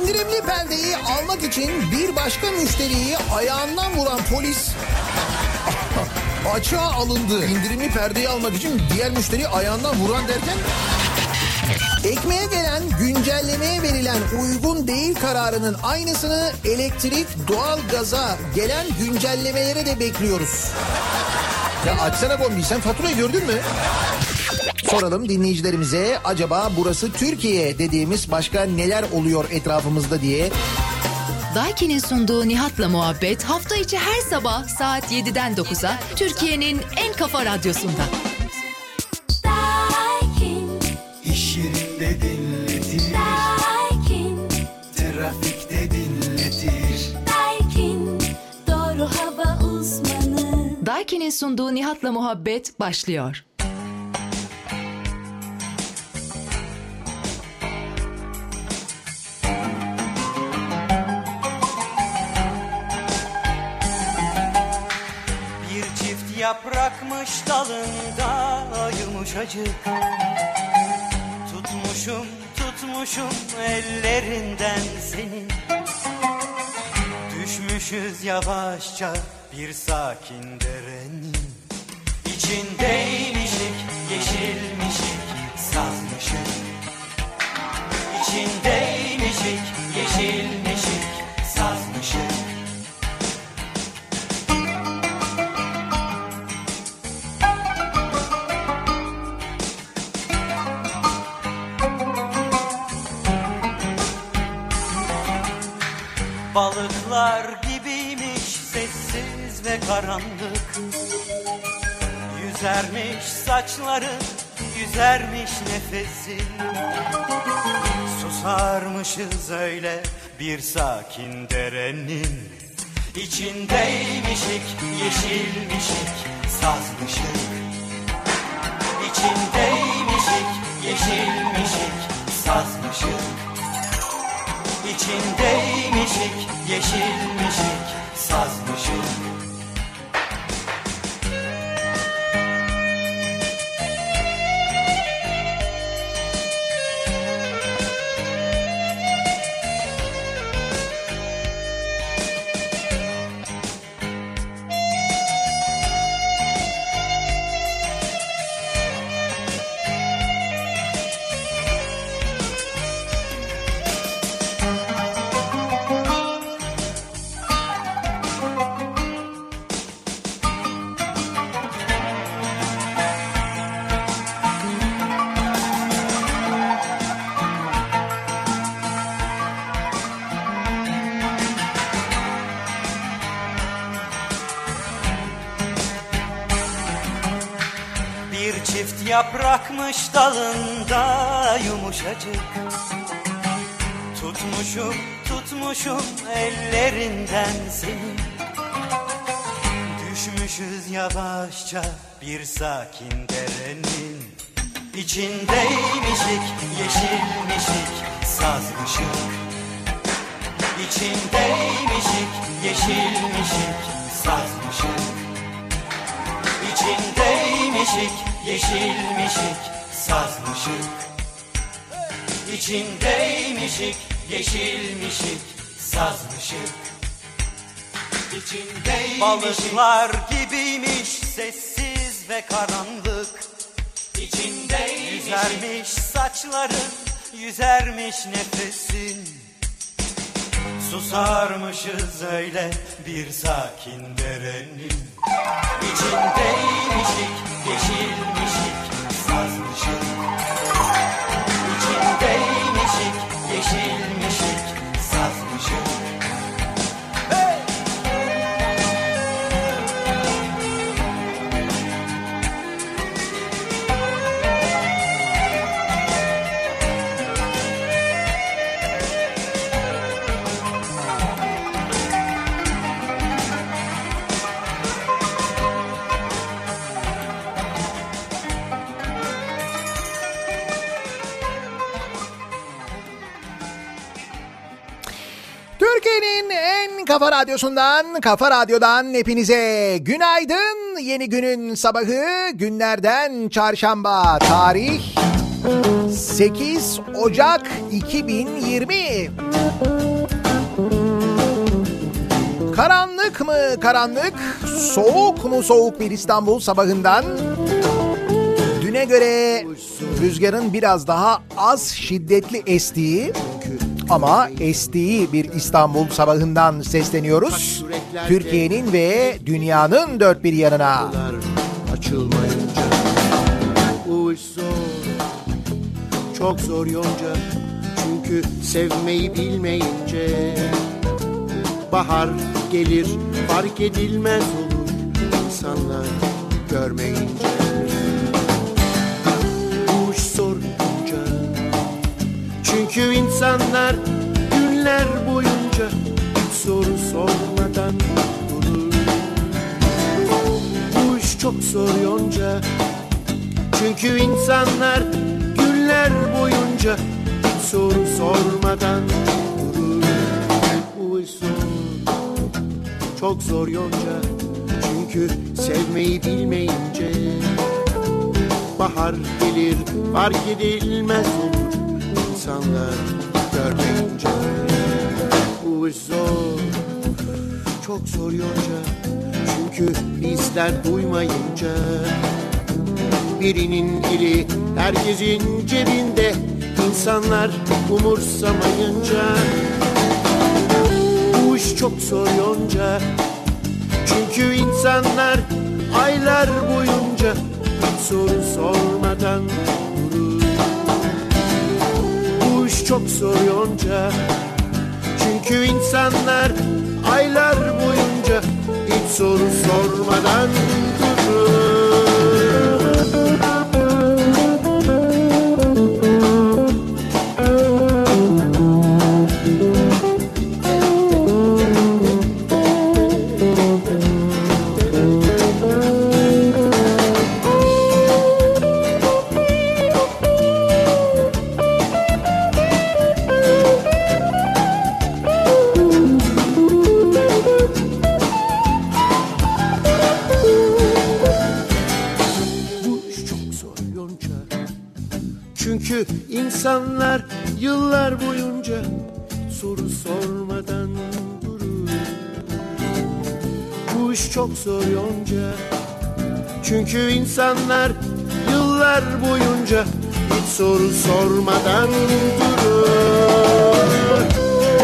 İndirimli perdeyi almak için bir başka müşteriyi ayağından vuran polis açığa alındı. İndirimli perdeyi almak için diğer müşteriyi ayağından vuran derken Ekmeğe gelen güncellemeye verilen uygun değil kararının aynısını elektrik, doğal gaza gelen güncellemelere de bekliyoruz. Ya açsana bombi sen faturayı gördün mü? Soralım dinleyicilerimize acaba burası Türkiye dediğimiz başka neler oluyor etrafımızda diye. Daiki'nin sunduğu Nihat'la muhabbet hafta içi her sabah saat 7'den 9'a Türkiye'nin en kafa radyosunda. Daikin, İş yerinde dinletir, Daikin, trafikte dinletir. Daikin. Doğru hava uzmanı. Daiki'nin sunduğu Nihat'la muhabbet başlıyor. Yaprakmış dalında yumuşacık. Tutmuşum tutmuşum ellerinden seni. Düşmüşüz yavaşça bir sakin derenin. İçindeymişik yeşilmişik sazmışık Balıklar gibiymiş sessiz ve karanlık. Yüzermiş saçların, yüzermiş nefesin Susarmışız öyle bir sakin derenin. İçindeymişik, yeşilmişik, sazmışık. İçindeymişik, yeşilmişik, İçindeymişik, yeşilmişik, sazmışık yumuşacık. Tutmuşum tutmuşum ellerinden seni Düşmüşüz yavaşça bir sakin derenin İçindeymişik yeşilmişik sazmışık. İçindeymişik yeşilmişik sazmışık. İçindeymişik, yeşilmişik, sazmışık İçindeymişik, yeşilmişik, sazmışık. İçindeymişik. Balıklar gibiymiş sessiz ve karanlık. İçindeymişik. Yüzermiş saçların, yüzermiş nefesin. Susarmışız öyle bir sakin derenin. İçindeymişik, yeşilmişik, sazmışık kafa radyosundan, kafa radyodan hepinize günaydın. Yeni günün sabahı günlerden çarşamba. Tarih 8 Ocak 2020 Karanlık mı karanlık, soğuk mu soğuk bir İstanbul sabahından? Düne göre rüzgarın biraz daha az şiddetli estiği ama estiği bir İstanbul sabahından sesleniyoruz. Türkiye'nin ve dünyanın dört bir yanına. açılmayınca zor Çok zor yonca Çünkü sevmeyi bilmeyince Bahar gelir fark edilmez olur insanlar görmeyince Çünkü insanlar günler boyunca hiç soru sormadan durur. Bu iş çok zor yonca. Çünkü insanlar günler boyunca hiç soru sormadan durur. Bu iş zor, çok zor yonca. Çünkü sevmeyi bilmeyince Bahar gelir fark edilmez olur insanlar görmeyince. Bu iş zor, çok zor yonca Çünkü bizler duymayınca Birinin eli herkesin cebinde. İnsanlar umursamayınca. Bu iş çok zor yonca Çünkü insanlar aylar boyunca soru sormadan çok zor yonca. Çünkü insanlar aylar boyunca hiç soru sormadan Yonca Çünkü insanlar yıllar boyunca hiç soru sormadan durur.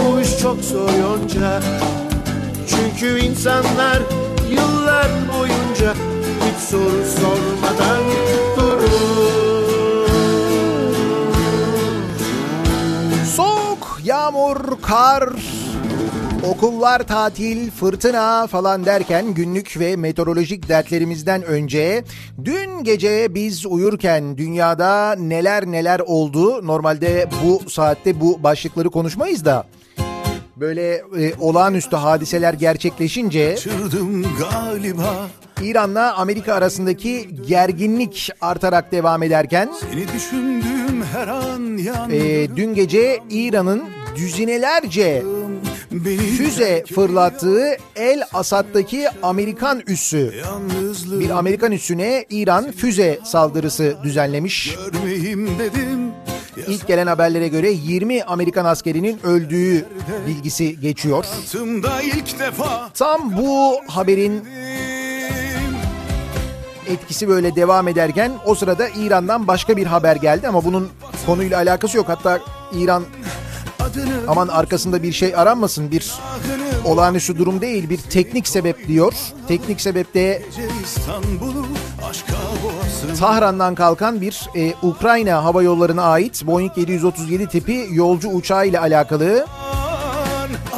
Bu iş çok zor yonca Çünkü insanlar yıllar boyunca hiç soru sormadan durur. Soğuk, yağmur, kar, okullar tatil, fırtına falan derken günlük ve meteorolojik dertlerimizden önce dün gece biz uyurken dünyada neler neler oldu. Normalde bu saatte bu başlıkları konuşmayız da. Böyle e, olağanüstü hadiseler gerçekleşince İran'la Amerika arasındaki gerginlik artarak devam ederken Seni düşündüğüm her an yandım. e, dün gece İran'ın düzinelerce füze fırlattığı El Asad'daki Amerikan üssü. Bir Amerikan üssüne İran füze saldırısı düzenlemiş. İlk gelen haberlere göre 20 Amerikan askerinin öldüğü bilgisi geçiyor. Tam bu haberin etkisi böyle devam ederken o sırada İran'dan başka bir haber geldi ama bunun konuyla alakası yok. Hatta İran aman arkasında bir şey aranmasın bir olağanüstü durum değil bir teknik sebep diyor. Teknik sebepte Tahran'dan kalkan bir e, Ukrayna Hava Yolları'na ait Boeing 737 tipi yolcu uçağı ile alakalı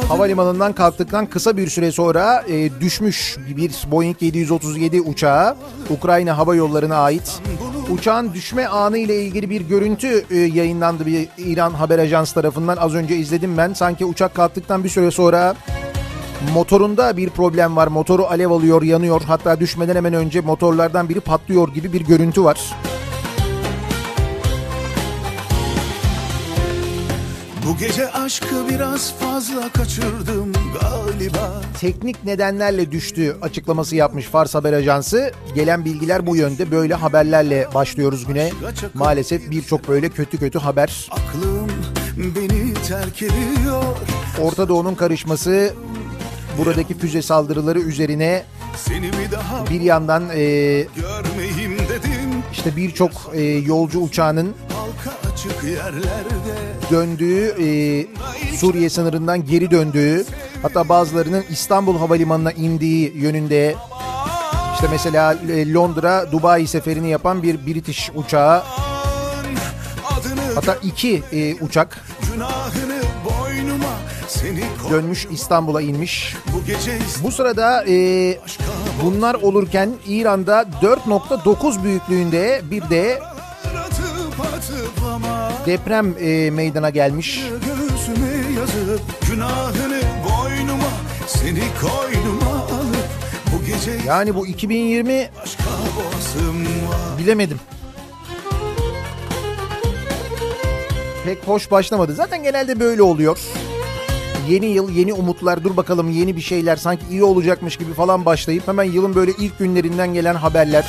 havalimanından kalktıktan kısa bir süre sonra e, düşmüş bir Boeing 737 uçağı Ukrayna Hava Yolları'na ait. Uçağın düşme anı ile ilgili bir görüntü e, yayınlandı bir İran haber ajansı tarafından az önce izledim ben. Sanki uçak kalktıktan bir süre sonra motorunda bir problem var. Motoru alev alıyor, yanıyor. Hatta düşmeden hemen önce motorlardan biri patlıyor gibi bir görüntü var. Bu gece aşkı biraz fazla kaçırdım galiba teknik nedenlerle düştü açıklaması yapmış Fars Haber Ajansı. Gelen bilgiler bu yönde. Böyle haberlerle başlıyoruz güne. Maalesef birçok böyle kötü kötü haber. Aklım beni terk ediyor Orta Doğu'nun karışması buradaki füze saldırıları üzerine bir yandan e, işte birçok e, yolcu uçağının döndüğü, e, Suriye sınırından geri döndüğü, hatta bazılarının İstanbul Havalimanı'na indiği yönünde işte mesela e, Londra, Dubai seferini yapan bir British uçağı. Hatta iki e, uçak dönmüş İstanbul'a inmiş. bu sırada e, bunlar olurken İran'da 4.9 büyüklüğünde bir de deprem e, meydana gelmiş. Yazıp boynuma Seni koynuma alıp bu gece Yani bu 2020 başka boğazım var bilemedim. Pek hoş başlamadı. Zaten genelde böyle oluyor. Yeni yıl, yeni umutlar, dur bakalım yeni bir şeyler sanki iyi olacakmış gibi falan başlayıp hemen yılın böyle ilk günlerinden gelen haberler.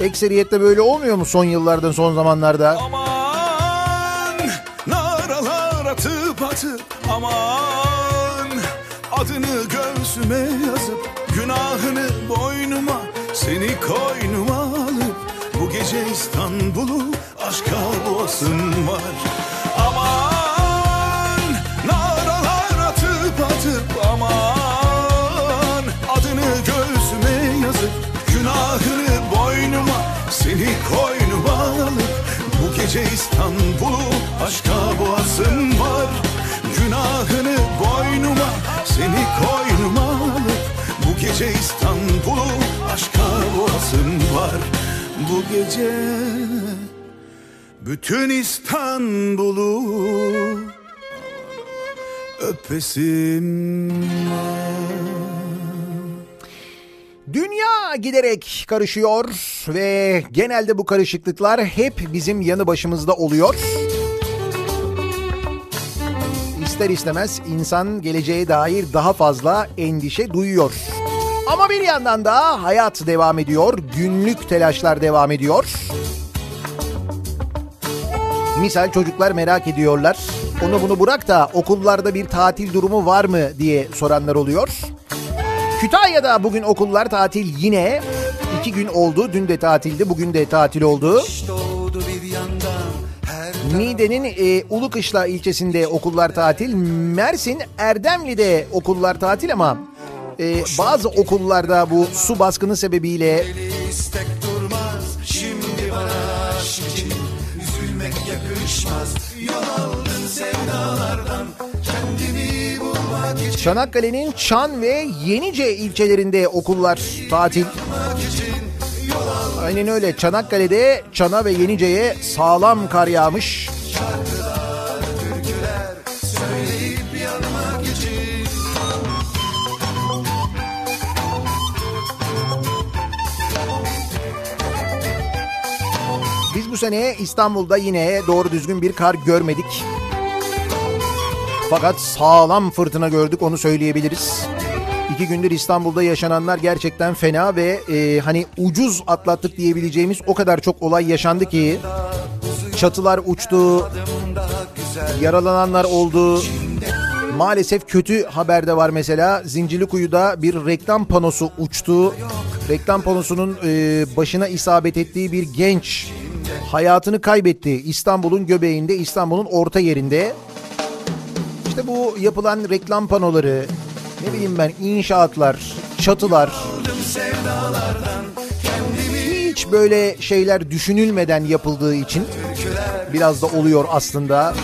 Ekseriyette böyle olmuyor mu son yıllardan, son zamanlarda? Aman naralar atıp atıp aman adını göğsüme yazıp günahını boynuma seni koynuma alıp bu gece İstanbul'u aşka boğasın var. Gece İstanbul'u aşka boğasın var. Günahını boynuma seni koynuma alıp Bu gece İstanbul'u aşka boğasın var. Bu gece bütün İstanbul'u öpesim. var Dünya giderek karışıyor ve genelde bu karışıklıklar hep bizim yanı başımızda oluyor. İster istemez insan geleceğe dair daha fazla endişe duyuyor. Ama bir yandan da hayat devam ediyor, günlük telaşlar devam ediyor. Misal çocuklar merak ediyorlar. Onu bunu bırak da okullarda bir tatil durumu var mı diye soranlar oluyor. Kütahya'da bugün okullar tatil yine. iki gün oldu. Dün de tatildi, bugün de tatil oldu. Niğde'nin e, Ulukışla ilçesinde okullar tatil. Mersin Erdemli'de okullar tatil ama e, bazı okullarda bu su baskını sebebiyle yakışmaz Yol aldın sevdalardan Çanakkale'nin Çan ve Yenice ilçelerinde okullar tatil. Aynen öyle. Çanakkale'de Çan'a ve Yenice'ye sağlam kar yağmış. Biz bu sene İstanbul'da yine doğru düzgün bir kar görmedik. Fakat sağlam fırtına gördük onu söyleyebiliriz. İki gündür İstanbul'da yaşananlar gerçekten fena ve e, hani ucuz atlattık diyebileceğimiz o kadar çok olay yaşandı ki çatılar uçtu, yaralananlar oldu. Maalesef kötü haber de var mesela Zincirlikuyu'da bir reklam panosu uçtu. Reklam panosunun e, başına isabet ettiği bir genç hayatını kaybetti. İstanbul'un göbeğinde, İstanbul'un orta yerinde. İşte bu yapılan reklam panoları, ne bileyim ben inşaatlar, çatılar. Hiç böyle şeyler düşünülmeden yapıldığı için biraz da oluyor aslında.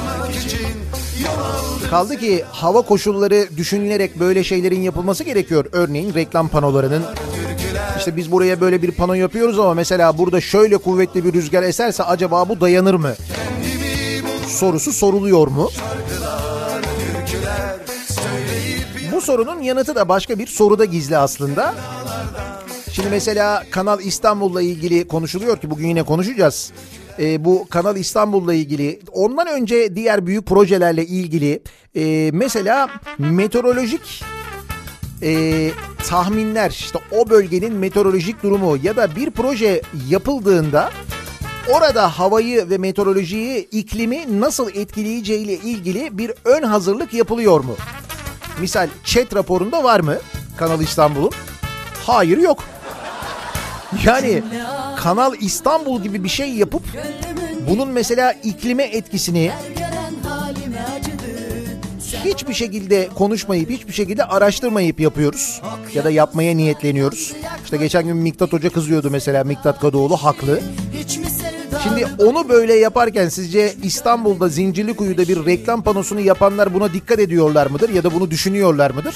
Kaldı ki hava koşulları düşünülerek böyle şeylerin yapılması gerekiyor. Örneğin reklam panolarının. İşte biz buraya böyle bir pano yapıyoruz ama mesela burada şöyle kuvvetli bir rüzgar eserse acaba bu dayanır mı? Sorusu soruluyor mu? Bu sorunun yanıtı da başka bir soruda gizli aslında. Şimdi mesela Kanal İstanbul'la ilgili konuşuluyor ki bugün yine konuşacağız. e, bu Kanal İstanbul'la ilgili ondan önce diğer büyük projelerle ilgili e, mesela meteorolojik e, tahminler işte o bölgenin meteorolojik durumu ya da bir proje yapıldığında orada havayı ve meteorolojiyi iklimi nasıl etkileyeceğiyle ilgili bir ön hazırlık yapılıyor mu? Misal chat raporunda var mı Kanal İstanbul'un? Hayır yok. Yani Kanal İstanbul gibi bir şey yapıp bunun mesela iklime etkisini hiçbir şekilde konuşmayıp hiçbir şekilde araştırmayıp yapıyoruz. Ya da yapmaya niyetleniyoruz. İşte geçen gün Miktat Hoca kızıyordu mesela Miktat Kadıoğlu haklı. Şimdi onu böyle yaparken sizce İstanbul'da Zincirlikuyu'da bir reklam panosunu yapanlar buna dikkat ediyorlar mıdır ya da bunu düşünüyorlar mıdır?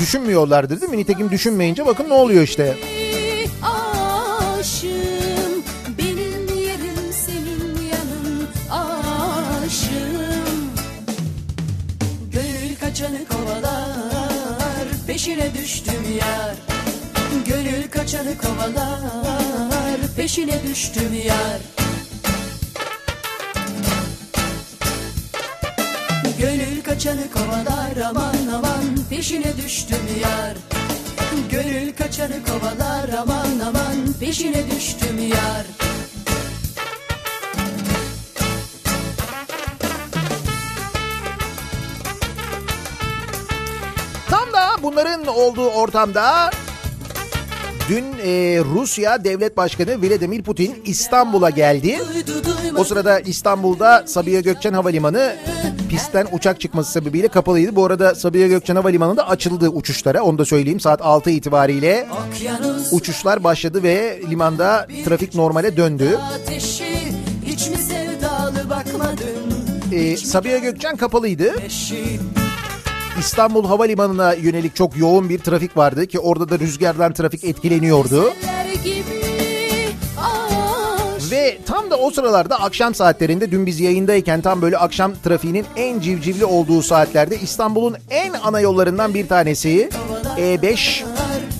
Düşünmüyorlardır değil mi? Nitekim düşünmeyince bakın ne oluyor işte. Peşine düştüm yar Gönül kaçanı kovalar peşine düştüm yar. Gönül kaçanı kovalar aman aman peşine düştüm yar. Gönül kaçanı kovalar aman aman peşine düştüm yar. Tam da bunların olduğu ortamda dün e, Rusya Devlet Başkanı Vladimir Putin İstanbul'a geldi. O sırada İstanbul'da Sabiha Gökçen Havalimanı pistten uçak çıkması sebebiyle kapalıydı. Bu arada Sabiha Gökçen Havalimanı da açıldı uçuşlara. Onu da söyleyeyim. Saat 6 itibariyle uçuşlar başladı ve limanda trafik normale döndü. Ee, Sabiha Gökçen kapalıydı. Eşi İstanbul Havalimanı'na yönelik çok yoğun bir trafik vardı ki orada da rüzgardan trafik etkileniyordu. Ve tam da o sıralarda akşam saatlerinde dün biz yayındayken tam böyle akşam trafiğinin en civcivli olduğu saatlerde İstanbul'un en ana yollarından bir tanesi E5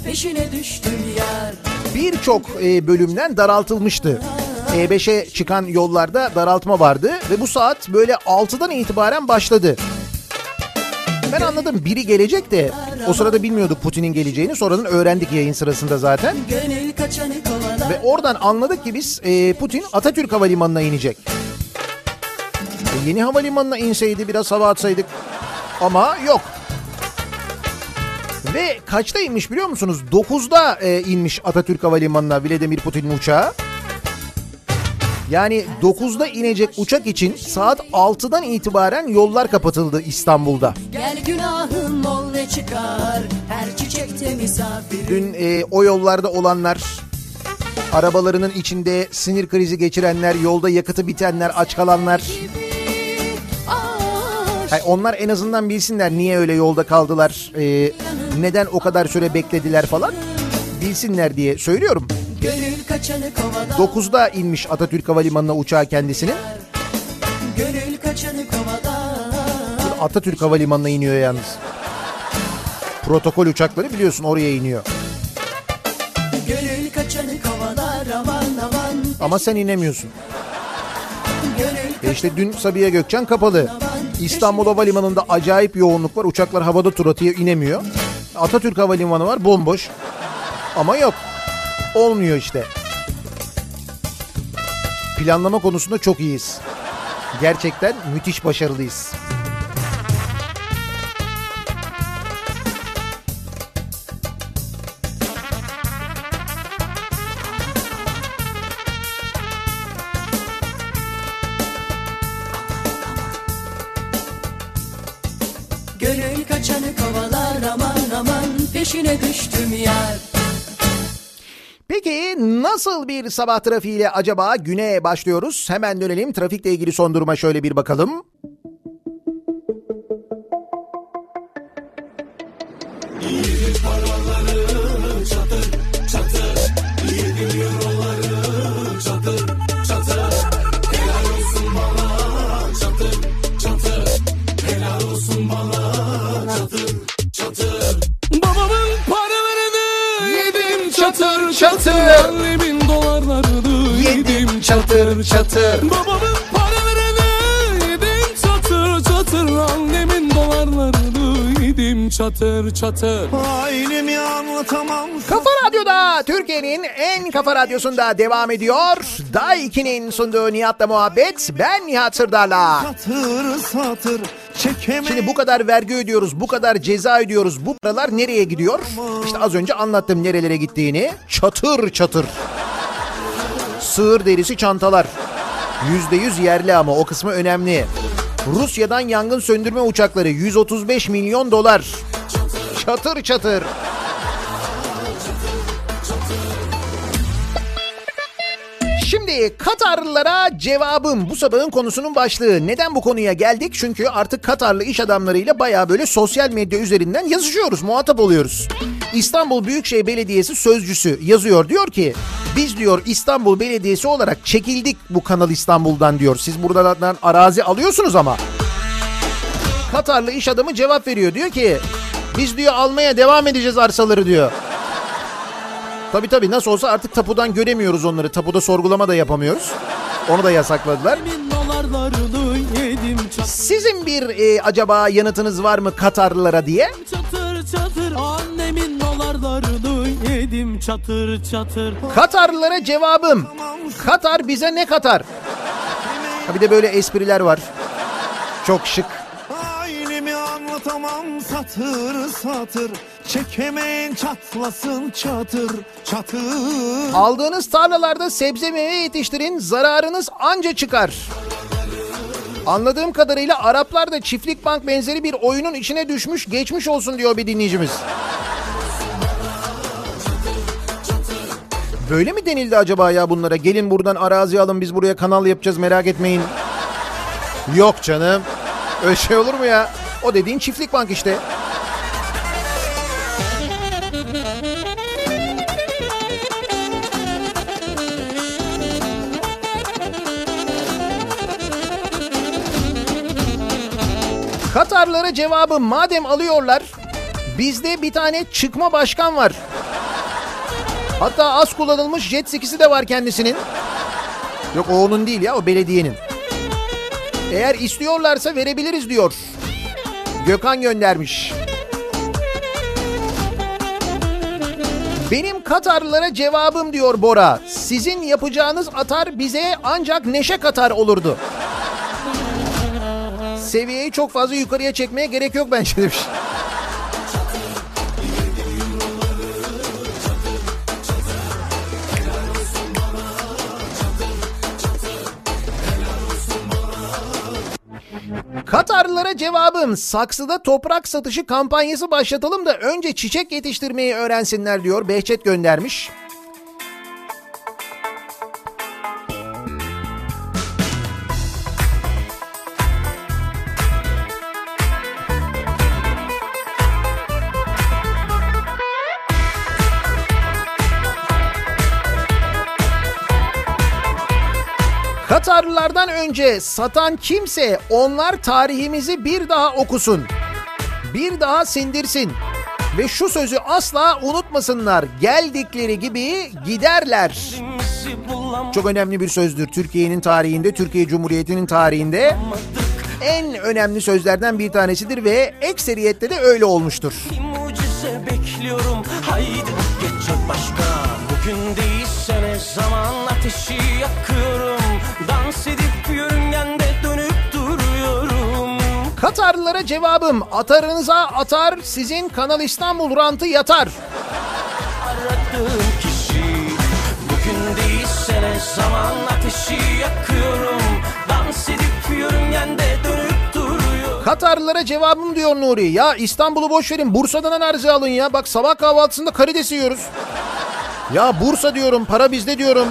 peşine düştüm yar birçok e, bölümden daraltılmıştı. E5'e çıkan yollarda daraltma vardı ve bu saat böyle 6'dan itibaren başladı. Ben anladım biri gelecek de o sırada bilmiyorduk Putin'in geleceğini sonradan öğrendik yayın sırasında zaten. Ve oradan anladık ki biz e, Putin Atatürk Havalimanı'na inecek. E, yeni havalimanına inseydi biraz hava atsaydık ama yok. Ve kaçta inmiş biliyor musunuz? 9'da e, inmiş Atatürk Havalimanı'na Vladimir Putin'in uçağı. Yani 9'da inecek uçak için saat 6'dan itibaren yollar kapatıldı İstanbul'da. Gel günahım ol ne çıkar Her çiçekte misafir Dün e, o yollarda olanlar, arabalarının içinde sinir krizi geçirenler, yolda yakıtı bitenler, aç kalanlar. Yani onlar en azından bilsinler niye öyle yolda kaldılar, e, neden o kadar süre beklediler falan. Bilsinler diye söylüyorum. Gönül kaçanı kovalar 9'da inmiş Atatürk Havalimanı'na uçağı kendisinin. Gönül kaçanı kovalar Atatürk Havalimanı'na iniyor yalnız. Protokol uçakları biliyorsun oraya iniyor. Gönül kaçanı kovalar aman aman Ama sen inemiyorsun. E işte dün Sabiha Gökçen kapalı. İstanbul Havalimanı'nda acayip yoğunluk var. Uçaklar havada tur atıyor inemiyor. Atatürk Havalimanı var bomboş. Ama yok. Olmuyor işte. Planlama konusunda çok iyiyiz. Gerçekten müthiş başarılıyız. Nasıl bir sabah trafiğiyle acaba güne başlıyoruz? Hemen dönelim trafikle ilgili son duruma şöyle bir bakalım. Babamın paralarını yedim çatır çatır dolarlarını yedim çatır çatır çatır. Babamın paralarını yedim çatır çatır Annemin dolarlarını yedim çatır çatır Ailemi anlatamam Kafa Radyo'da Türkiye'nin en kafa radyosunda devam ediyor. Day 2'nin sunduğu Nihat'la muhabbet. Ben Nihat Sırdar'la. Satır satır Şimdi bu kadar vergi ödüyoruz, bu kadar ceza ödüyoruz. Bu paralar nereye gidiyor? İşte az önce anlattım nerelere gittiğini. Çatır çatır. Sığır derisi çantalar. Yüzde yüz yerli ama o kısmı önemli. Rusya'dan yangın söndürme uçakları 135 milyon dolar. Çatır çatır. Şimdi Katarlılara cevabım bu sabahın konusunun başlığı. Neden bu konuya geldik? Çünkü artık Katarlı iş adamlarıyla baya böyle sosyal medya üzerinden yazışıyoruz, muhatap oluyoruz. İstanbul Büyükşehir Belediyesi sözcüsü yazıyor diyor ki biz diyor İstanbul Belediyesi olarak çekildik bu Kanal İstanbul'dan diyor. Siz buradan arazi alıyorsunuz ama. Katarlı iş adamı cevap veriyor diyor ki biz diyor almaya devam edeceğiz arsaları diyor. Tabii tabii nasıl olsa artık tapudan göremiyoruz onları. Tapuda sorgulama da yapamıyoruz. Onu da yasakladılar. Sizin bir e, acaba yanıtınız var mı Katarlılara diye? Çatır Annemin dolarlarını yedim çatır çatır Katarlılara cevabım. Katar bize ne katar? Ha bir de böyle espriler var. Çok şık. Ailemi anlatamam satır satır Çekemeyen çatlasın çatır çatır Aldığınız tarlalarda sebze meyve yetiştirin zararınız anca çıkar. Anladığım kadarıyla Araplar da çiftlik bank benzeri bir oyunun içine düşmüş geçmiş olsun diyor bir dinleyicimiz. Böyle mi denildi acaba ya bunlara? Gelin buradan arazi alın biz buraya kanal yapacağız merak etmeyin. Yok canım. Öyle şey olur mu ya? O dediğin çiftlik bank işte. Katarlara cevabı madem alıyorlar bizde bir tane çıkma başkan var. Hatta az kullanılmış jet skisi de var kendisinin. Yok o onun değil ya o belediyenin. Eğer istiyorlarsa verebiliriz diyor. Gökhan göndermiş. Benim Katarlılara cevabım diyor Bora. Sizin yapacağınız atar bize ancak neşe katar olurdu. Seviyeyi çok fazla yukarıya çekmeye gerek yok bence demiş. Katarlılara cevabım saksıda toprak satışı kampanyası başlatalım da önce çiçek yetiştirmeyi öğrensinler diyor. Behçet göndermiş. Katarlılardan önce satan kimse onlar tarihimizi bir daha okusun. Bir daha sindirsin. Ve şu sözü asla unutmasınlar. Geldikleri gibi giderler. Çok önemli bir sözdür. Türkiye'nin tarihinde, Türkiye Cumhuriyeti'nin tarihinde en önemli sözlerden bir tanesidir ve ekseriyette de öyle olmuştur. Mucize bekliyorum Haydi geçecek başka Bugün değilse ne zaman ateşi yakıyorum Katarlılara cevabım atarınıza atar sizin Kanal İstanbul rantı yatar. Aradığım kişi Bugün değilse ne zaman ateşi yakıyorum Dans edip yörüngende dönüp duruyorum Katarlılara cevabım diyor Nuri. Ya İstanbul'u boş verin Bursa'dan arzu alın ya. Bak sabah kahvaltısında karides yiyoruz. Ya Bursa diyorum para bizde diyorum.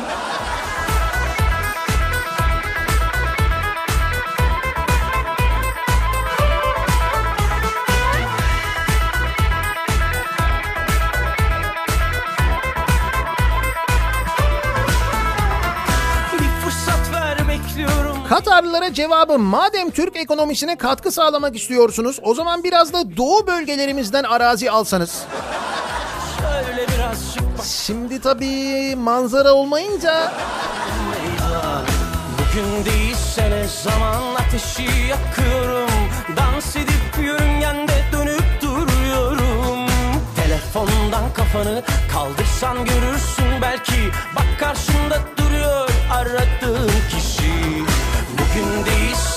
Katarlılara cevabım madem Türk ekonomisine katkı sağlamak istiyorsunuz o zaman biraz da doğu bölgelerimizden arazi alsanız. Şimdi tabii manzara olmayınca. Bugün değilse ne zaman ateşi yakıyorum. Dans edip yörüngende dönüp duruyorum. Telefondan kafanı kaldırsan görürsün belki. Bak karşında duruyor aradığın kişi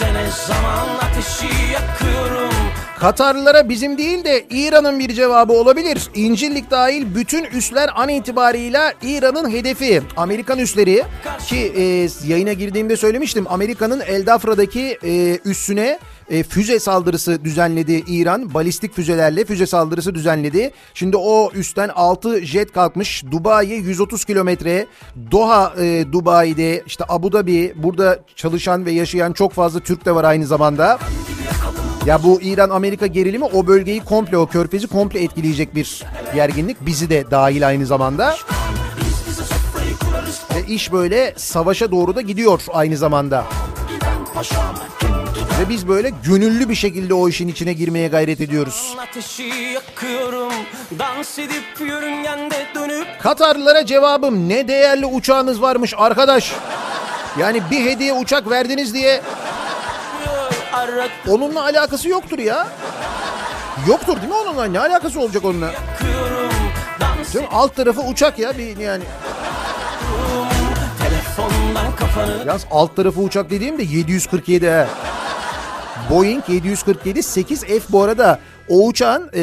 Bugün değilse ne zaman ateşi yakıyorum Katarlılara bizim değil de İran'ın bir cevabı olabilir. İncirlik dahil bütün üsler an itibarıyla İran'ın hedefi. Amerikan üsleri ki e, yayına girdiğimde söylemiştim. Amerika'nın Eldafra'daki e, üssüne e, füze saldırısı düzenledi İran. Balistik füzelerle füze saldırısı düzenledi. Şimdi o üstten 6 jet kalkmış. Dubai'ye 130 kilometre. Doha e, Dubai'de işte Abu Dhabi burada çalışan ve yaşayan çok fazla Türk de var aynı zamanda. Ya bu İran-Amerika gerilimi o bölgeyi komple, o körfezi komple etkileyecek bir gerginlik. Bizi de dahil aynı zamanda. Ve iş böyle savaşa doğru da gidiyor aynı zamanda. Ve biz böyle gönüllü bir şekilde o işin içine girmeye gayret ediyoruz. Yakıyorum Katarlılara cevabım ne değerli uçağınız varmış arkadaş. Yani bir hediye uçak verdiniz diye onunla alakası yoktur ya. Yoktur değil mi onunla? Ne alakası olacak onunla? Canım alt tarafı uçak ya bir yani. Yalnız alt tarafı uçak dediğim de 747 he. Boeing 747 8F bu arada o uçağın e,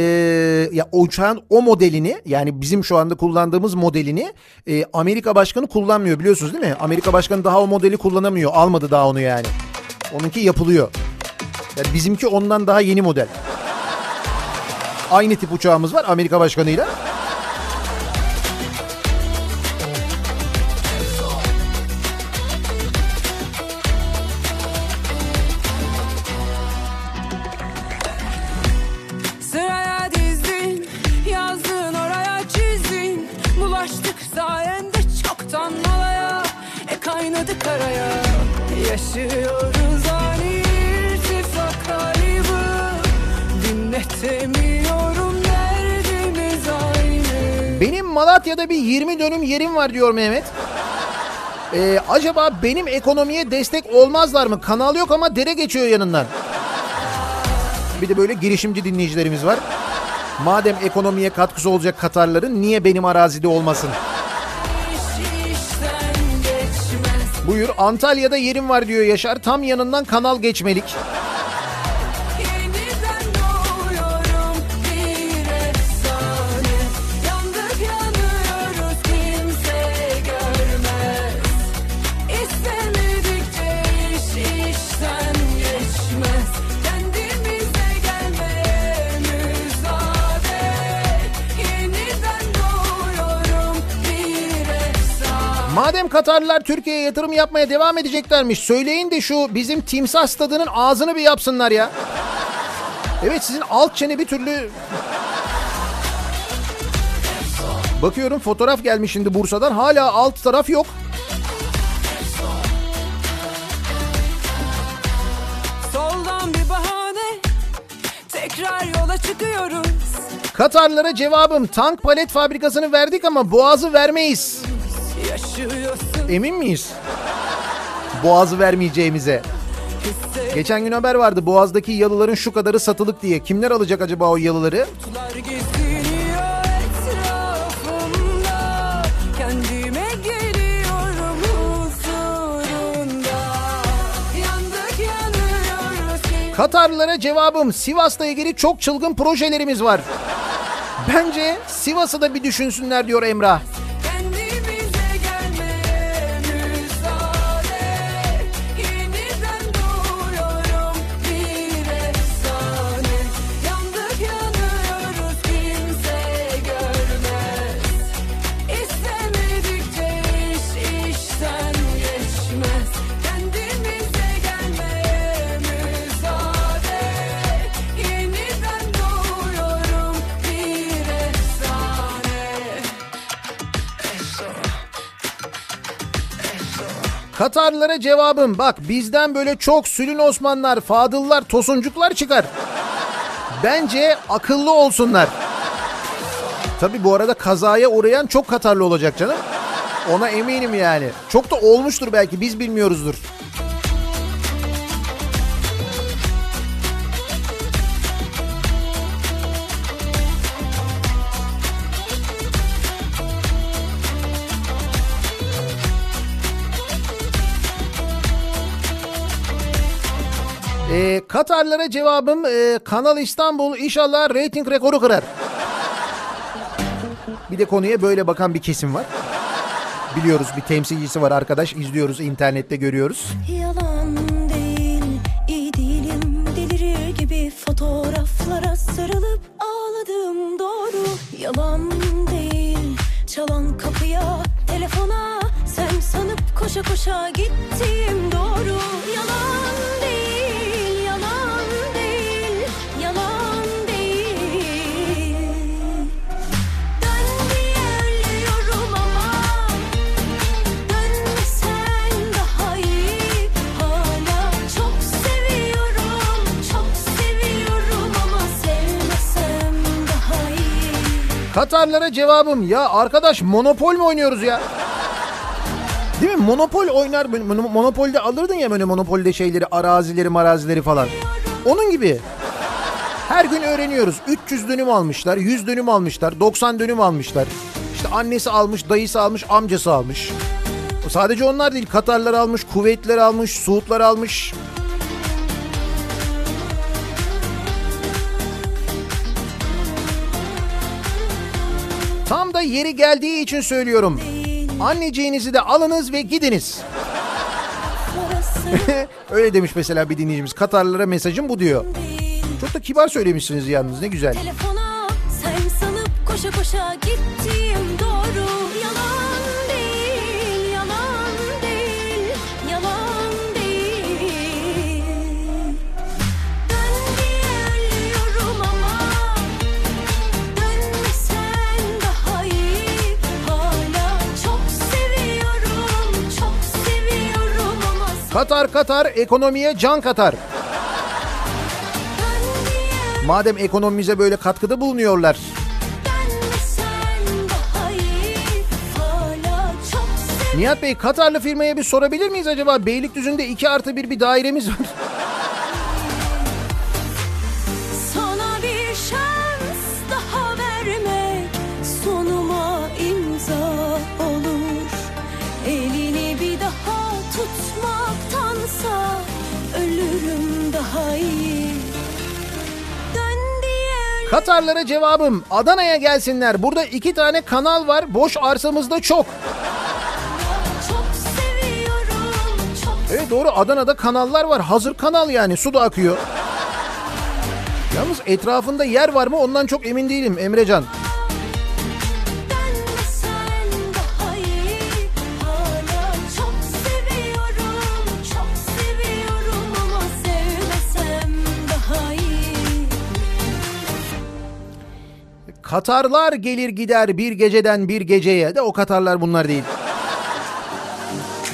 ya o uçağın o modelini yani bizim şu anda kullandığımız modelini e, Amerika Başkanı kullanmıyor biliyorsunuz değil mi? Amerika Başkanı daha o modeli kullanamıyor. Almadı daha onu yani. Onunki yapılıyor. Yani bizimki ondan daha yeni model. Aynı tip uçağımız var Amerika Başkanı'yla. Sıraya Malatya'da bir 20 dönüm yerim var diyor Mehmet. Ee, acaba benim ekonomiye destek olmazlar mı? Kanal yok ama dere geçiyor yanından. Bir de böyle girişimci dinleyicilerimiz var. Madem ekonomiye katkısı olacak Katarların niye benim arazide olmasın? Buyur Antalya'da yerim var diyor Yaşar. Tam yanından kanal geçmelik. Madem Katarlılar Türkiye'ye yatırım yapmaya devam edeceklermiş söyleyin de şu bizim timsah stadının ağzını bir yapsınlar ya. Evet sizin alt çene bir türlü... Bakıyorum fotoğraf gelmiş şimdi Bursa'dan hala alt taraf yok. Soldan bir bahane Tekrar yola çıkıyoruz Katarlılara cevabım tank palet fabrikasını verdik ama boğazı vermeyiz. Yaşıyorsun Emin miyiz? Boğazı vermeyeceğimize. Geçen gün haber vardı Boğaz'daki yalıların şu kadarı satılık diye. Kimler alacak acaba o yalıları? Katarlılara cevabım Sivas'la ilgili çok çılgın projelerimiz var. Bence Sivas'ı da bir düşünsünler diyor Emrah. Katarlılara cevabım bak bizden böyle çok Sülün Osmanlar, Fadıllar, Tosuncuklar çıkar. Bence akıllı olsunlar. Tabi bu arada kazaya uğrayan çok Katarlı olacak canım. Ona eminim yani. Çok da olmuştur belki biz bilmiyoruzdur. Katarlara cevabım e, Kanal İstanbul. İnşallah reyting rekoru kırar. Bir de konuya böyle bakan bir kesim var. Biliyoruz bir temsilcisi var arkadaş. İzliyoruz internette görüyoruz. Yalan değil, iyi değilim. Delirir gibi fotoğraflara sarılıp ağladım. Doğru Yalan değil, çalan kapıya, telefona Sen sanıp koşa koşa gittim. Doğru Yalan değil, Katarlara cevabım ya arkadaş monopol mu oynuyoruz ya? Değil mi? Monopol oynar. Monopolde alırdın ya böyle monopolde şeyleri, arazileri, marazileri falan. Onun gibi. Her gün öğreniyoruz. 300 dönüm almışlar, 100 dönüm almışlar, 90 dönüm almışlar. İşte annesi almış, dayısı almış, amcası almış. Sadece onlar değil. Katarlar almış, Kuveytler almış, Suudlar almış. Da yeri geldiği için söylüyorum. Anneciğinizi de alınız ve gidiniz. Öyle demiş mesela bir dinleyicimiz. Katarlılara mesajım bu diyor. Çok da kibar söylemişsiniz yalnız ne güzel. Telefona sen sanıp koşa koşa gittim doğru Katar Katar ekonomiye can katar. Madem ekonomimize böyle katkıda bulunuyorlar. Nihat Bey Katarlı firmaya bir sorabilir miyiz acaba? Beylikdüzü'nde 2 artı bir bir dairemiz var. Daha iyi. Katarlara cevabım Adana'ya gelsinler. Burada iki tane kanal var. Boş arsamızda çok. çok. Çok Evet doğru Adana'da kanallar var. Hazır kanal yani su da akıyor. Yalnız etrafında yer var mı ondan çok emin değilim Emrecan. Katarlar gelir gider bir geceden bir geceye de o Katarlar bunlar değil.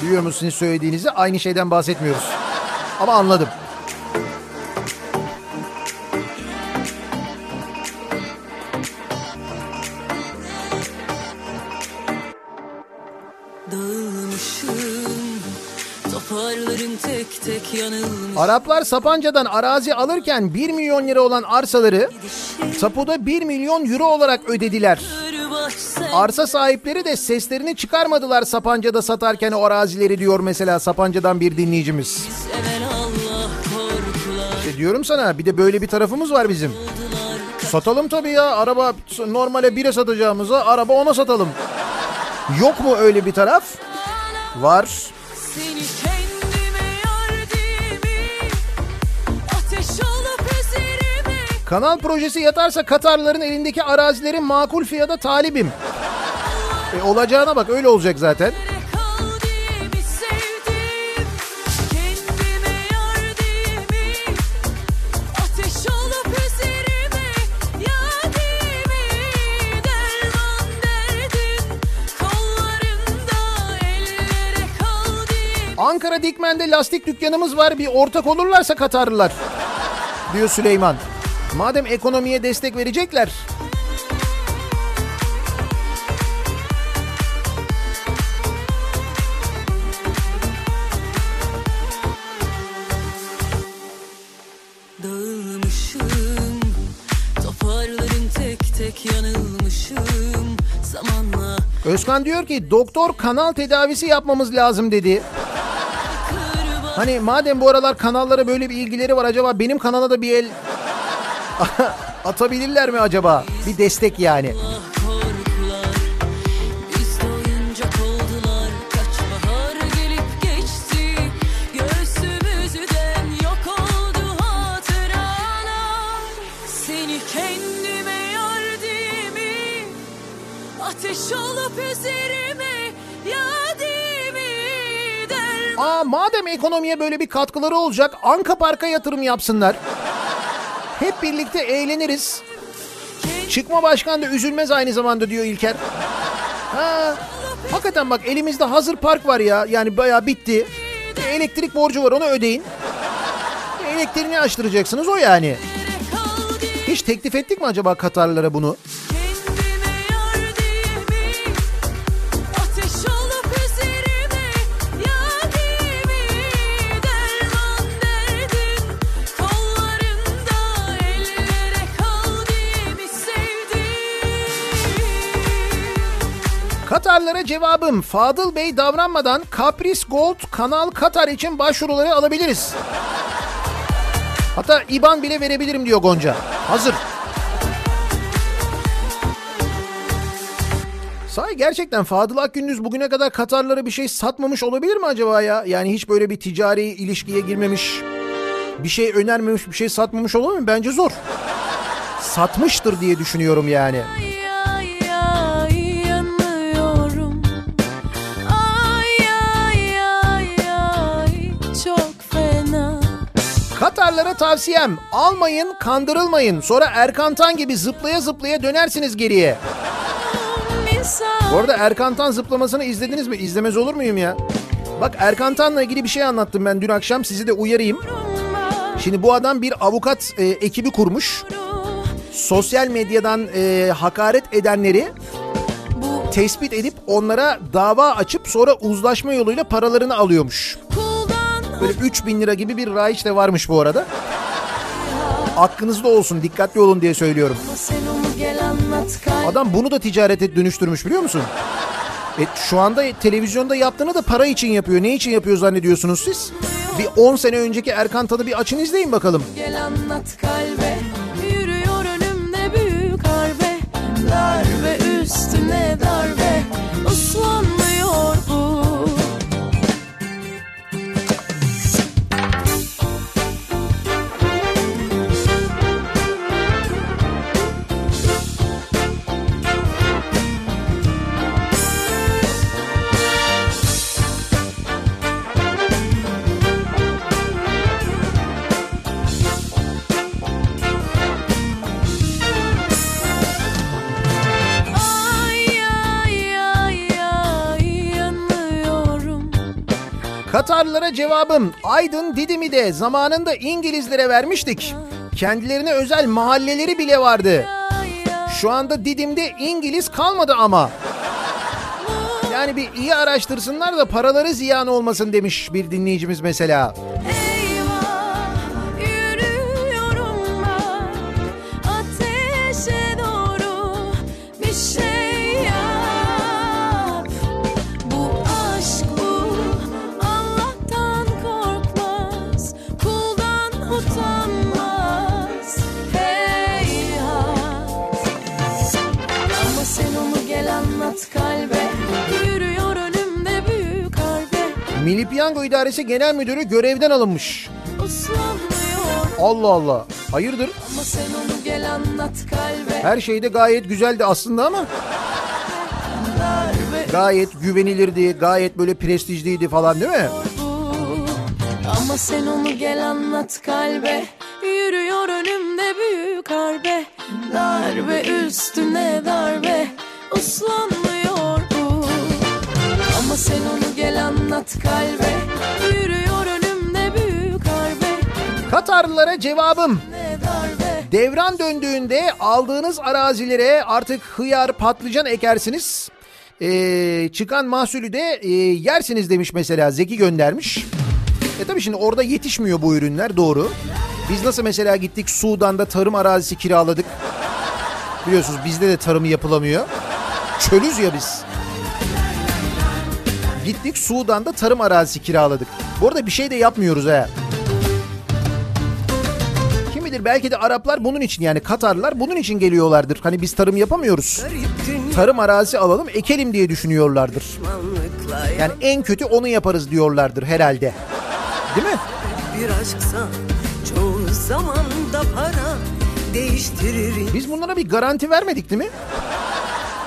Biliyor musunuz söylediğinizi aynı şeyden bahsetmiyoruz. Ama anladım. Araplar Sapanca'dan arazi alırken 1 milyon lira olan arsaları tapuda 1 milyon euro olarak ödediler. Arsa sahipleri de seslerini çıkarmadılar Sapanca'da satarken o arazileri diyor mesela Sapanca'dan bir dinleyicimiz. İşte diyorum sana bir de böyle bir tarafımız var bizim. Satalım tabii ya araba normale bire satacağımıza araba ona satalım. Yok mu öyle bir taraf? Var. Seni Kanal projesi yatarsa Katarların elindeki arazilerin makul fiyata talibim. E, olacağına bak öyle olacak zaten. Ankara Dikmen'de lastik dükkanımız var bir ortak olurlarsa Katarlılar diyor Süleyman. Madem ekonomiye destek verecekler Dağılmışım Toparlarım tek tek yanılmışım Zamanla Özkan diyor ki doktor kanal tedavisi yapmamız lazım dedi. Hani madem bu aralar kanallara böyle bir ilgileri var acaba benim kanala da bir el atabilirler mi acaba? Bir destek yani. Ateş olup üzerime Aa madem ekonomiye böyle bir katkıları olacak Anka Park'a yatırım yapsınlar. Hep birlikte eğleniriz. Çıkma başkan da üzülmez aynı zamanda diyor İlker. Ha, hakikaten bak elimizde hazır park var ya. Yani bayağı bitti. Elektrik borcu var onu ödeyin. Elektriğini açtıracaksınız o yani. Hiç teklif ettik mi acaba Katarlara bunu? Katarlara cevabım Fadıl Bey davranmadan Kapris Gold Kanal Katar için başvuruları alabiliriz. Hatta IBAN bile verebilirim diyor Gonca. Hazır. Sahi gerçekten Fadıl Akgündüz bugüne kadar Katarlara bir şey satmamış olabilir mi acaba ya? Yani hiç böyle bir ticari ilişkiye girmemiş, bir şey önermemiş, bir şey satmamış olabilir mi? Bence zor. Satmıştır diye düşünüyorum yani. Ay Katarlara tavsiyem almayın kandırılmayın sonra Erkan Tan gibi zıplaya zıplaya dönersiniz geriye. Bu arada Erkan Tan zıplamasını izlediniz mi? İzlemez olur muyum ya? Bak Erkan Tan'la ilgili bir şey anlattım ben dün akşam sizi de uyarayım. Şimdi bu adam bir avukat e, ekibi kurmuş. Sosyal medyadan e, hakaret edenleri tespit edip onlara dava açıp sonra uzlaşma yoluyla paralarını alıyormuş. kuldan Böyle 3000 lira gibi bir rayiç de varmış bu arada. Aklınızda olsun dikkatli olun diye söylüyorum. Adam bunu da ticarete dönüştürmüş biliyor musun? E, şu anda televizyonda yaptığını da para için yapıyor. Ne için yapıyor zannediyorsunuz siz? Bir 10 sene önceki Erkan Tan'ı bir açın izleyin bakalım. Gel anlat kalbe Yürüyor önümde büyük harbe Darbe üstüne darbe Uslanmıyor Katarlılara cevabım Aydın Didim'i de zamanında İngilizlere vermiştik. Kendilerine özel mahalleleri bile vardı. Şu anda Didim'de İngiliz kalmadı ama. Yani bir iyi araştırsınlar da paraları ziyan olmasın demiş bir dinleyicimiz mesela. Eyvah Yürüyor önümde büyük harbe Milli Piyango İdaresi Genel Müdürü görevden alınmış. Allah Allah. Hayırdır? ama sen onu gel anlat kalbe. Her şeyde gayet güzeldi aslında ama. Gayet güvenilirdi, gayet böyle prestijliydi falan değil mi? Ama sen onu gel anlat kalbe. Yürüyor önümde büyük harbe. Darbe üstüne darbe. Uslanmıyor bu Ama sen onu gel anlat kalbe Yürüyor önümde büyük harbe Katarlılara cevabım. Ne darbe Devran döndüğünde aldığınız arazilere artık hıyar, patlıcan ekersiniz. Ee, çıkan mahsulü de e, yersiniz demiş mesela Zeki göndermiş. E tabii şimdi orada yetişmiyor bu ürünler doğru. Biz nasıl mesela gittik Sudan'da tarım arazisi kiraladık. Biliyorsunuz bizde de tarım yapılamıyor. Çölüz ya biz. Gittik Sudan'da tarım arazisi kiraladık. Bu arada bir şey de yapmıyoruz ha. Kim bilir belki de Araplar bunun için yani Katarlılar bunun için geliyorlardır. Hani biz tarım yapamıyoruz. Tarım arazi alalım ekelim diye düşünüyorlardır. Yani en kötü onu yaparız diyorlardır herhalde. Değil mi? Bir aşksa çoğu zaman da para değiştirir. Biz bunlara bir garanti vermedik değil mi?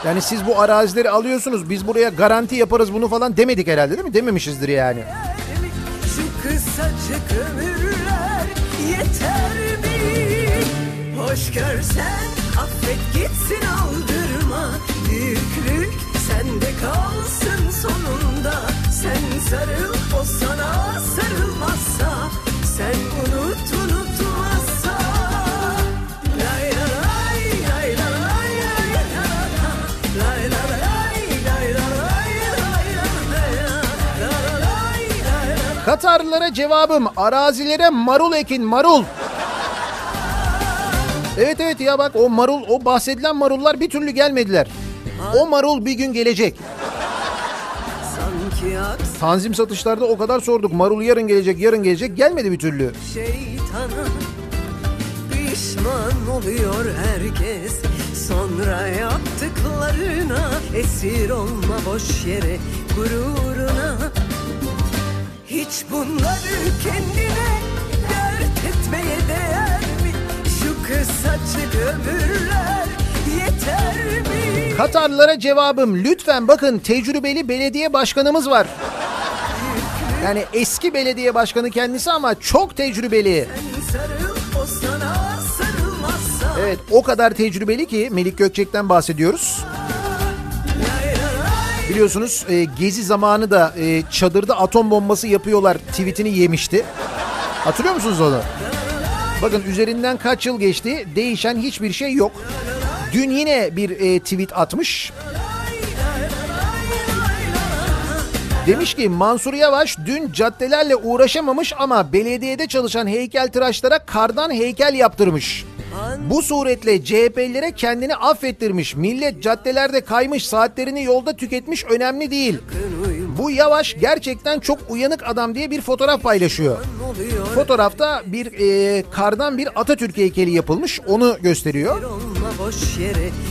Yani siz bu arazileri alıyorsunuz biz buraya garanti yaparız bunu falan demedik herhalde değil mi? Dememişizdir yani. Şu kısacık ömürler yeter mi? Hoş görsen affet gitsin aldırma. Büyüklük sende kalsın sonunda. Sen sarıl o sana sarılmazsa. Sen unut. Katarlılara cevabım arazilere marul ekin marul. Evet evet ya bak o marul o bahsedilen marullar bir türlü gelmediler. O marul bir gün gelecek. Tanzim satışlarda o kadar sorduk. Marul yarın gelecek, yarın gelecek. Gelmedi bir türlü. şeytana Pişman oluyor herkes Sonra yaptıklarına Esir olma boş yere Gururuna Hiç bunları kendine Dert etmeye değer mi? Şu kısacık ömürler Yeter mi? Katarlılara cevabım lütfen bakın tecrübeli belediye başkanımız var. Yani eski belediye başkanı kendisi ama çok tecrübeli. Sarıl o sana sarılmazsa Evet o kadar tecrübeli ki Melik Gökçek'ten bahsediyoruz. Biliyorsunuz e, gezi zamanı da e, çadırda atom bombası yapıyorlar tweetini yemişti. Hatırlıyor musunuz onu? Bakın üzerinden kaç yıl geçti değişen hiçbir şey yok. Dün yine bir e, tweet atmış. Demiş ki Mansur Yavaş dün caddelerle uğraşamamış ama belediyede çalışan heykeltıraşlara kardan heykel yaptırmış. Bu suretle CHP'lilere kendini affettirmiş. Millet caddelerde kaymış, saatlerini yolda tüketmiş önemli değil. Bu Yavaş gerçekten çok uyanık adam diye bir fotoğraf paylaşıyor. Fotoğrafta bir e, kardan bir Atatürk heykeli yapılmış onu gösteriyor.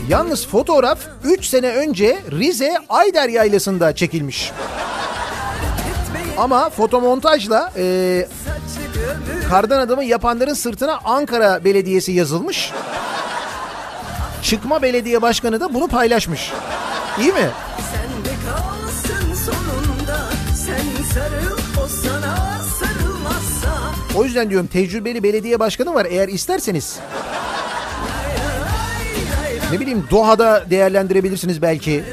Yalnız fotoğraf 3 sene önce Rize Ayder Yaylası'nda çekilmiş. Ama fotomontajla e, kardan adamı yapanların sırtına Ankara Belediyesi yazılmış. Çıkma belediye başkanı da bunu paylaşmış. İyi mi? O yüzden diyorum tecrübeli belediye başkanı var eğer isterseniz. Ne bileyim Doha'da değerlendirebilirsiniz belki.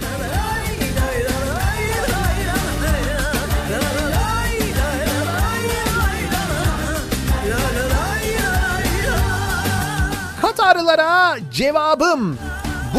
Katarlılara cevabım.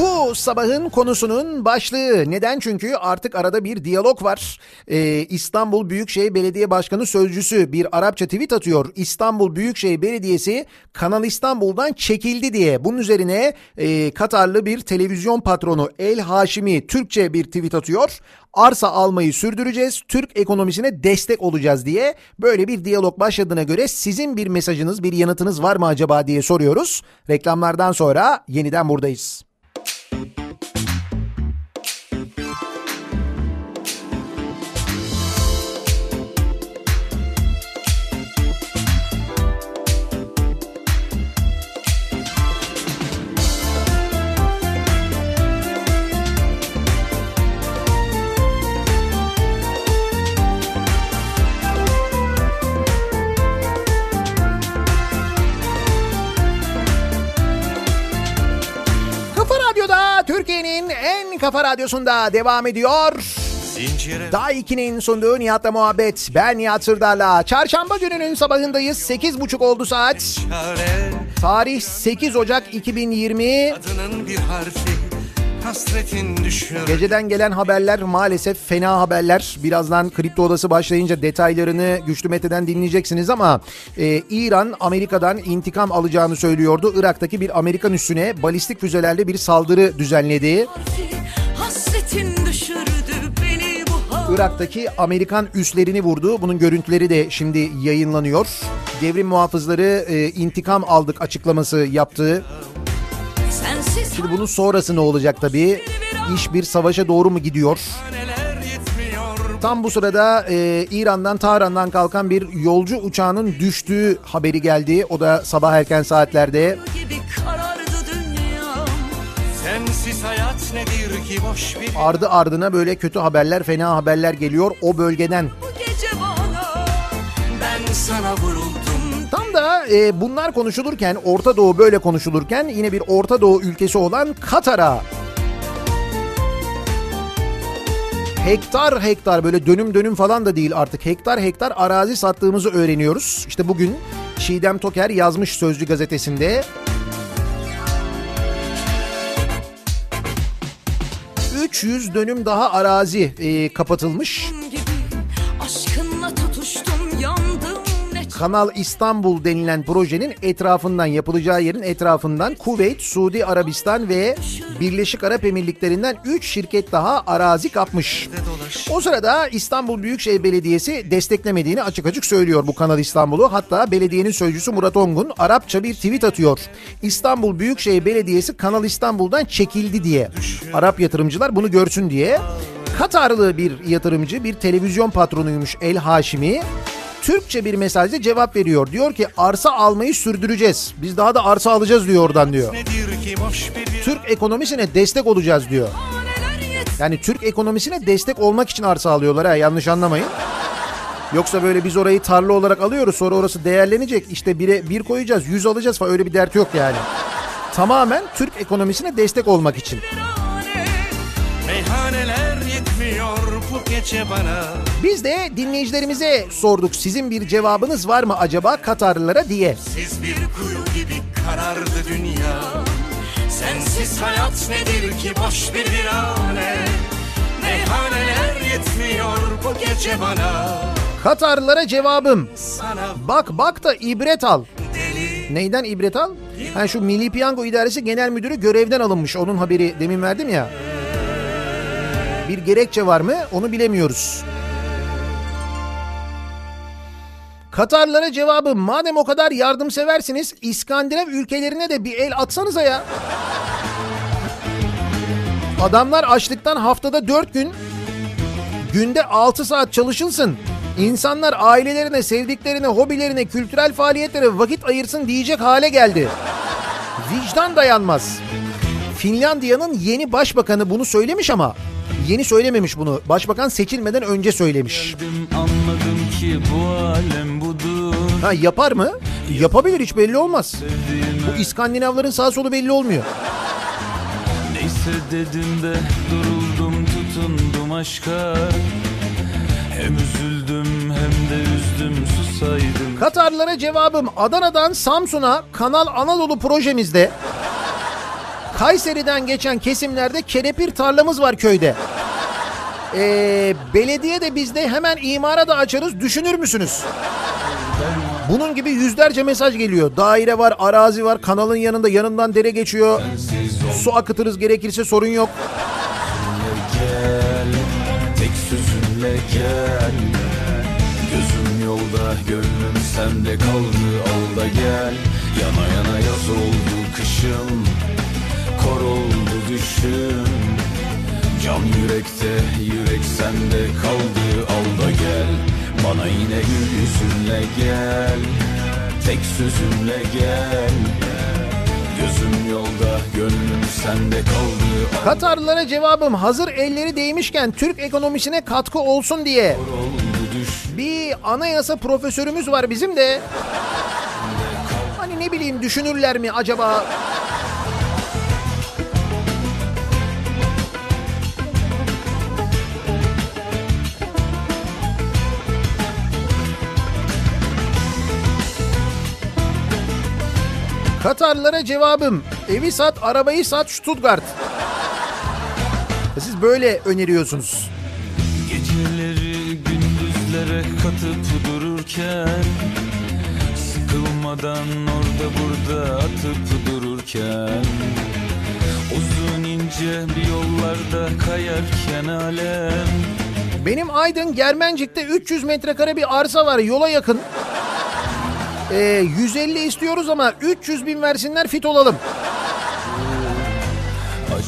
Bu sabahın konusunun başlığı. Neden? Çünkü artık arada bir diyalog var. Ee, İstanbul Büyükşehir Belediye Başkanı Sözcüsü bir Arapça tweet atıyor. İstanbul Büyükşehir Belediyesi Kanal İstanbul'dan çekildi diye. Bunun üzerine e, Katarlı bir televizyon patronu El Haşimi Türkçe bir tweet atıyor. Arsa almayı sürdüreceğiz, Türk ekonomisine destek olacağız diye böyle bir diyalog başladığına göre sizin bir mesajınız, bir yanıtınız var mı acaba diye soruyoruz. Reklamlardan sonra yeniden buradayız. Kafa radyosunda devam ediyor. Daha 2'nin sunduğu Nihat'la muhabbet. Ben Nihat Sırdar'la. Çarşamba gününün sabahındayız. 8.30 oldu saat. Tarih 8 Ocak 2020. Adının bir harfi hasretin düşür. Geceden gelen haberler maalesef fena haberler. Birazdan kripto odası başlayınca detaylarını Güçlü Mete'den dinleyeceksiniz ama e, İran Amerika'dan intikam alacağını söylüyordu. Irak'taki bir Amerikan üssüne balistik füzelerle bir saldırı düzenledi. Hasretin düşürdü beni bu Irak'taki Amerikan üslerini vurdu. Bunun görüntüleri de şimdi yayınlanıyor. Devrim muhafızları e, intikam aldık açıklaması yaptı. Şimdi bunun sonrası ne olacak tabii? İş bir savaşa doğru mu gidiyor? Tam bu sırada e, İran'dan Tahran'dan kalkan bir yolcu uçağının düştüğü haberi geldi. O da sabah erken saatlerde. Ardı ardına böyle kötü haberler, fena haberler geliyor o bölgeden. Bu gece bana ben sana vuruldum Da e, bunlar konuşulurken, Orta Doğu böyle konuşulurken yine bir Orta Doğu ülkesi olan Katar'a hektar hektar böyle dönüm dönüm falan da değil artık hektar hektar arazi sattığımızı öğreniyoruz. İşte bugün Çiğdem Toker yazmış Sözcü gazetesinde. 300 dönüm daha arazi e, kapatılmış. Kanal İstanbul denilen projenin etrafından yapılacağı yerin etrafından Kuveyt, Suudi Arabistan ve Birleşik Arap Emirlikleri'nden 3 şirket daha arazi kapmış. O sırada İstanbul Büyükşehir Belediyesi desteklemediğini açık açık söylüyor bu Kanal İstanbul'u. Hatta belediyenin sözcüsü Murat Ongun Arapça bir tweet atıyor. İstanbul Büyükşehir Belediyesi Kanal İstanbul'dan çekildi diye. Arap yatırımcılar bunu görsün diye. Katarlı bir yatırımcı, bir televizyon patronuymuş El Haşimi. Türkçe bir mesajla cevap veriyor. Diyor ki arsa almayı sürdüreceğiz. Biz daha da arsa alacağız diyor oradan diyor. Türk ekonomisine destek olacağız diyor. Yani Türk ekonomisine destek olmak için arsa alıyorlar ha yanlış anlamayın. Yoksa böyle biz orayı tarla olarak alıyoruz sonra orası değerlenecek işte bire bir koyacağız yüz alacağız falan öyle bir dert yok yani. Tamamen Türk ekonomisine destek olmak için. Meyhaneler gece bana Biz de dinleyicilerimize sorduk sizin bir cevabınız var mı acaba Katarlılara diye. Siz bir kuyu gibi karardı dünya Sensiz hayat nedir ki boş bir virane Meyhaneler yetmiyor bu gece bana Katarlılara cevabım. Sana Bak bak da ibret al. Neyden ibret al? Ha şu Milli Piyango İdaresi Genel Müdürü görevden alınmış. Onun haberi demin verdim ya. Bir gerekçe var mı? Onu bilemiyoruz. Katarlara cevabı madem o kadar yardımseversiniz İskandinav ülkelerine de bir el atsanıza ya. Adamlar açlıktan haftada 4 gün günde 6 saat çalışılsın. İnsanlar ailelerine, sevdiklerine, hobilerine, kültürel faaliyetlere vakit ayırsın diyecek hale geldi. Vicdan dayanmaz. Finlandiya'nın yeni başbakanı bunu söylemiş ama yeni söylememiş bunu. Başbakan seçilmeden önce söylemiş. Ki bu Ha yapar mı? Yapabilir hiç belli olmaz. Bu İskandinavların sağ solu belli olmuyor. Neyse dedim de duruldum tutundum aşka Hem üzüldüm hem de üzdüm susaydım Katarlara cevabım Adana'dan Samsun'a Kanal Anadolu projemizde Kayseri'den geçen kesimlerde kelepir tarlamız var köyde. Ee, belediye de bizde hemen imara da açarız düşünür müsünüz? Bunun gibi yüzlerce mesaj geliyor. Daire var, arazi var, kanalın yanında yanından dere geçiyor. Su akıtırız gerekirse sorun yok. Gel tek sözünle gel Gözüm yolda gönlüm sende kaldı al gel Yana yana yaz oldu kışım Kor oldu düşüm Can yürekte yürek sende kaldı al da gel Bana yine gül yüzünle gel Tek sözünle gel Gözüm yolda gönlüm sende kaldı Katarlılara cevabım hazır elleri değmişken Türk ekonomisine katkı olsun diye. Bir anayasa profesörümüz var bizim de. Hani ne bileyim düşünürler mi acaba? Katarlılara cevabım evi sat arabayı sat Stuttgart. Siz böyle öneriyorsunuz. Geceleri gündüzlere katıp dururken Sıkılmadan orada burada atıp dururken Uzun ince bir yollarda kayarken alem Benim Aydın Germencik'te 300 metrekare bir arsa var yola yakın. Ee, 150 istiyoruz ama 300 bin versinler fit olalım.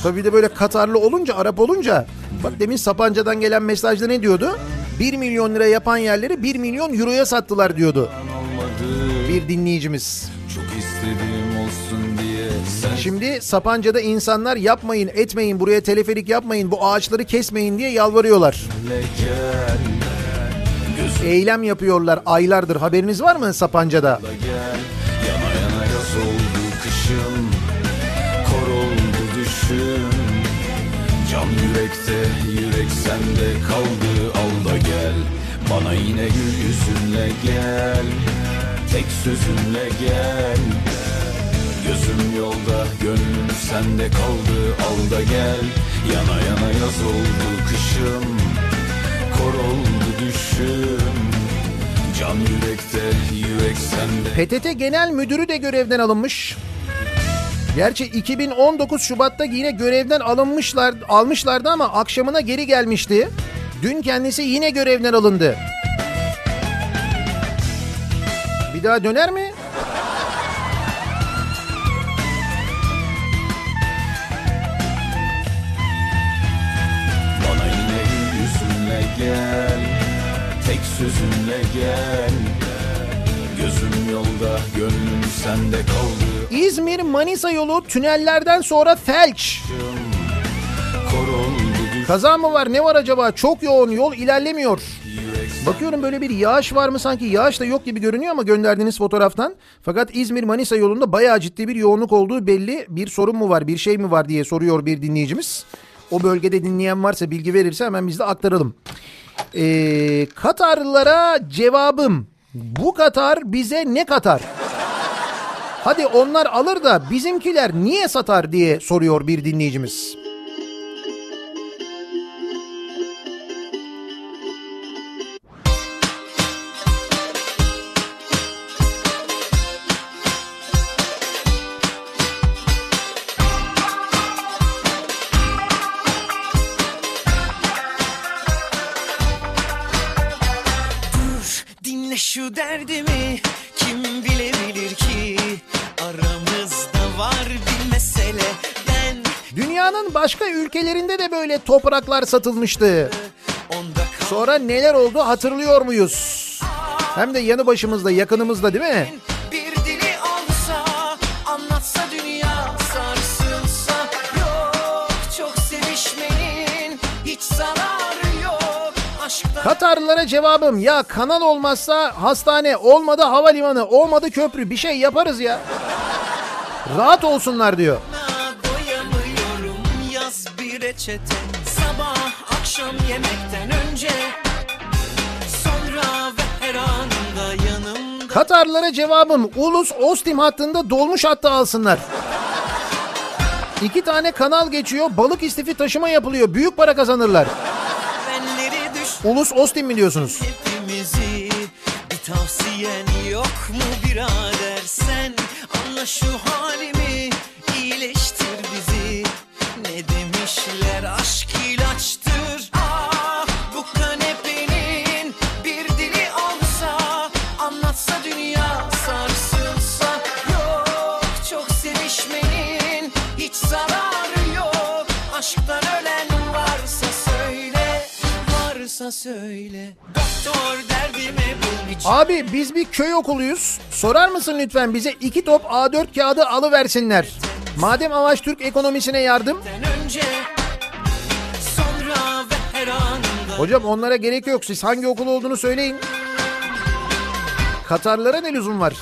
Tabii de böyle Katarlı olunca, Arap olunca. Bak demin Sapanca'dan gelen mesajda ne diyordu? 1 milyon lira yapan yerleri 1 milyon euroya sattılar diyordu. Bir dinleyicimiz. Çok istedim olsun diye sen Şimdi Sapanca'da insanlar yapmayın, etmeyin, buraya teleferik yapmayın, bu ağaçları kesmeyin diye yalvarıyorlar. gel Eylem yapıyorlar aylardır. Haberiniz var mı Sapanca'da? yürekte yürek sende kaldı al da gel Bana yine gül yüzünle gel Tek sözünle gel Gözüm yolda gönlüm sende kaldı al da gel Yana yana yaz oldu kışım Kor oldu düşüm Can yürekte yürek sende PTT Genel Müdürü de görevden alınmış. Gerçi 2019 Şubat'ta yine görevden alınmışlar almışlardı ama akşamına geri gelmişti. Dün kendisi yine görevden alındı. Bir daha döner mi? Gel Tek sözünle gel Gözüm yolda gönlüm sende kaldı İzmir Manisa yolu tünellerden sonra felç. Kaza mı var ne var acaba? Çok yoğun yol ilerlemiyor. Bakıyorum böyle bir yağış var mı sanki yağış da yok gibi görünüyor ama gönderdiğiniz fotoğraftan. Fakat İzmir Manisa yolunda bayağı ciddi bir yoğunluk olduğu belli. Bir sorun mu var bir şey mi var diye soruyor bir dinleyicimiz. O bölgede dinleyen varsa bilgi verirse hemen biz de aktaralım. Ee, Katarlılara cevabım bu Katar bize ne katar? Hadi onlar alır da bizimkiler niye satar diye soruyor bir dinleyicimiz. Derdimi Kim bilebilir ki Aramızda var bir mesele Ben Dünyanın başka ülkelerinde de böyle topraklar satılmıştı. Sonra neler oldu hatırlıyor muyuz? Hem de yanı başımızda, yakınımızda değil mi? Katarlılara cevabım ya kanal olmazsa hastane, olmadı havalimanı, olmadı köprü bir şey yaparız ya. Rahat olsunlar diyor. doyamıyorum Yaz bir reçete Sabah akşam yemekten önce Sonra ve her anında yanımda Katarlılara cevabım Ulus Ostim hattında dolmuş hattı alsınlar. İki tane kanal geçiyor, balık istifi taşıma yapılıyor. Büyük para kazanırlar. Ulus Ostim mi diyorsunuz? hepimizi Bir tavsiyen yok mu birader sen Anla şu halimi Varsa söyle Doktor derdime bir Abi biz bir köy okuluyuz. Sorar mısın lütfen bize iki top A4 kağıdı alıversinler. Madem Avaş Türk ekonomisine yardım. önce Sonra ve her anında Hocam onlara gerek yok. Siz hangi okul olduğunu söyleyin. Katarlara ne lüzum var?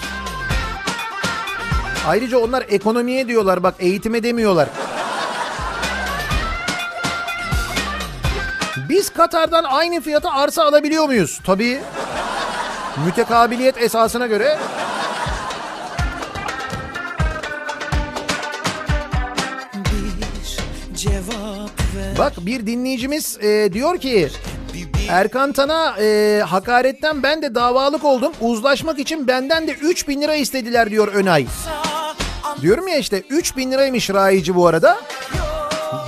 Ayrıca onlar ekonomiye diyorlar bak eğitime demiyorlar. Biz Katar'dan aynı fiyata arsa alabiliyor muyuz? Tabii. Mütekabiliyet esasına göre Bak bir dinleyicimiz e, diyor ki Erkan Tan'a e, hakaretten ben de davalık oldum. Uzlaşmak için benden de 3 bin lira istediler diyor Önay. Diyorum ya işte 3 bin liraymış rayici bu arada.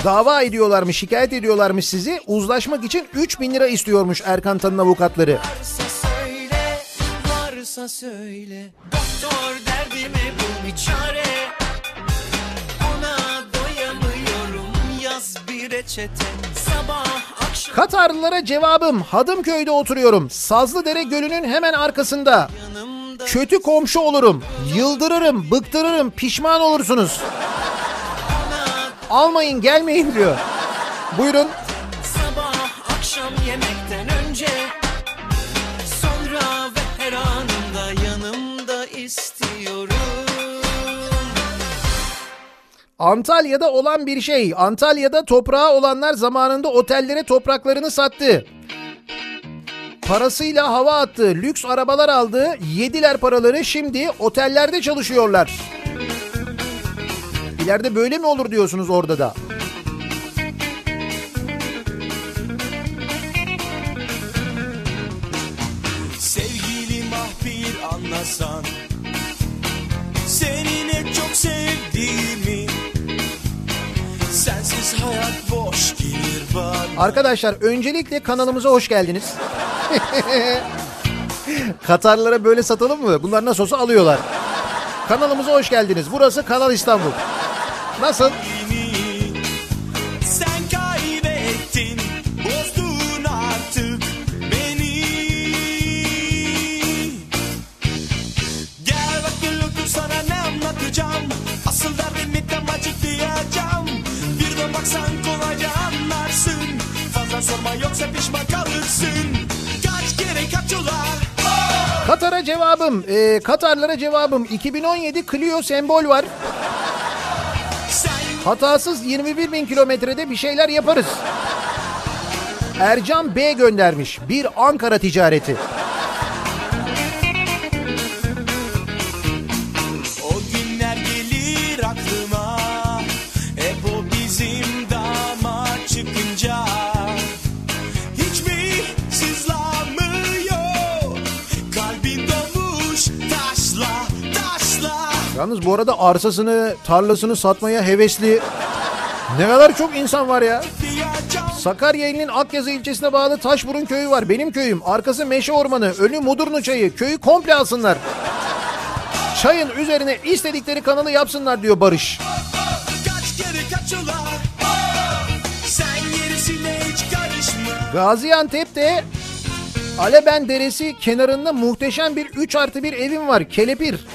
Dava ediyorlarmış, şikayet ediyorlarmış sizi. Uzlaşmak için 3000 lira istiyormuş Erkan Tan'ın avukatları. Varsa söyle, varsa söyle Doktor derdime bul bir çare Ona doyamıyorum Yaz bir reçete Sabah Katarlılara cevabım Hadımköy'de oturuyorum. Sazlıdere Gölü'nün hemen arkasında. Kötü komşu olurum. Yıldırırım, bıktırırım, pişman olursunuz. Almayın gelmeyin diyor. Buyurun. Sabah akşam yemekten önce Sonra ve her anında yanımda istiyorum Antalya'da olan bir şey. Antalya'da toprağı olanlar zamanında otellere topraklarını sattı. Parasıyla hava attı, lüks arabalar aldı, yediler paraları şimdi otellerde çalışıyorlar. İleride böyle mi olur diyorsunuz orada da? Sevgilim ah bir anlasan Seni ne çok sevdiğimi Sensiz hayat boş gelir bana Arkadaşlar öncelikle kanalımıza hoş geldiniz. Katarlara böyle satalım mı? Bunlar nasıl olsa alıyorlar. Kanalımıza hoş geldiniz. Burası Kanal İstanbul. Nasıl? Sen kaybettin Bozdun artık beni. Gel bak gel otur sana ne anlatacağım? Asıl derdimi tam açıklayacağım. Bir de baksan kolayca anlarsın. Fazla sorma yoksa pişman kalırsın. Kaç kere kaç ola Katar'a cevabım, e, Katarlara cevabım. 2017 Clio sembol var. Hatasız 21 bin kilometrede bir şeyler yaparız. Ercan B göndermiş. Bir Ankara ticareti. Yalnız bu arada arsasını, tarlasını satmaya hevesli ne kadar çok insan var ya. Sakarya ilinin Akyazı ilçesine bağlı Taşburun köyü var. Benim köyüm. Arkası meşe ormanı. Önü Mudurnu çayı. Köyü komple alsınlar. Çayın üzerine istedikleri kanalı yapsınlar diyor Barış. Gaziantep'te Aleben Deresi kenarında muhteşem bir 3 artı 1 evim var. Kelepir.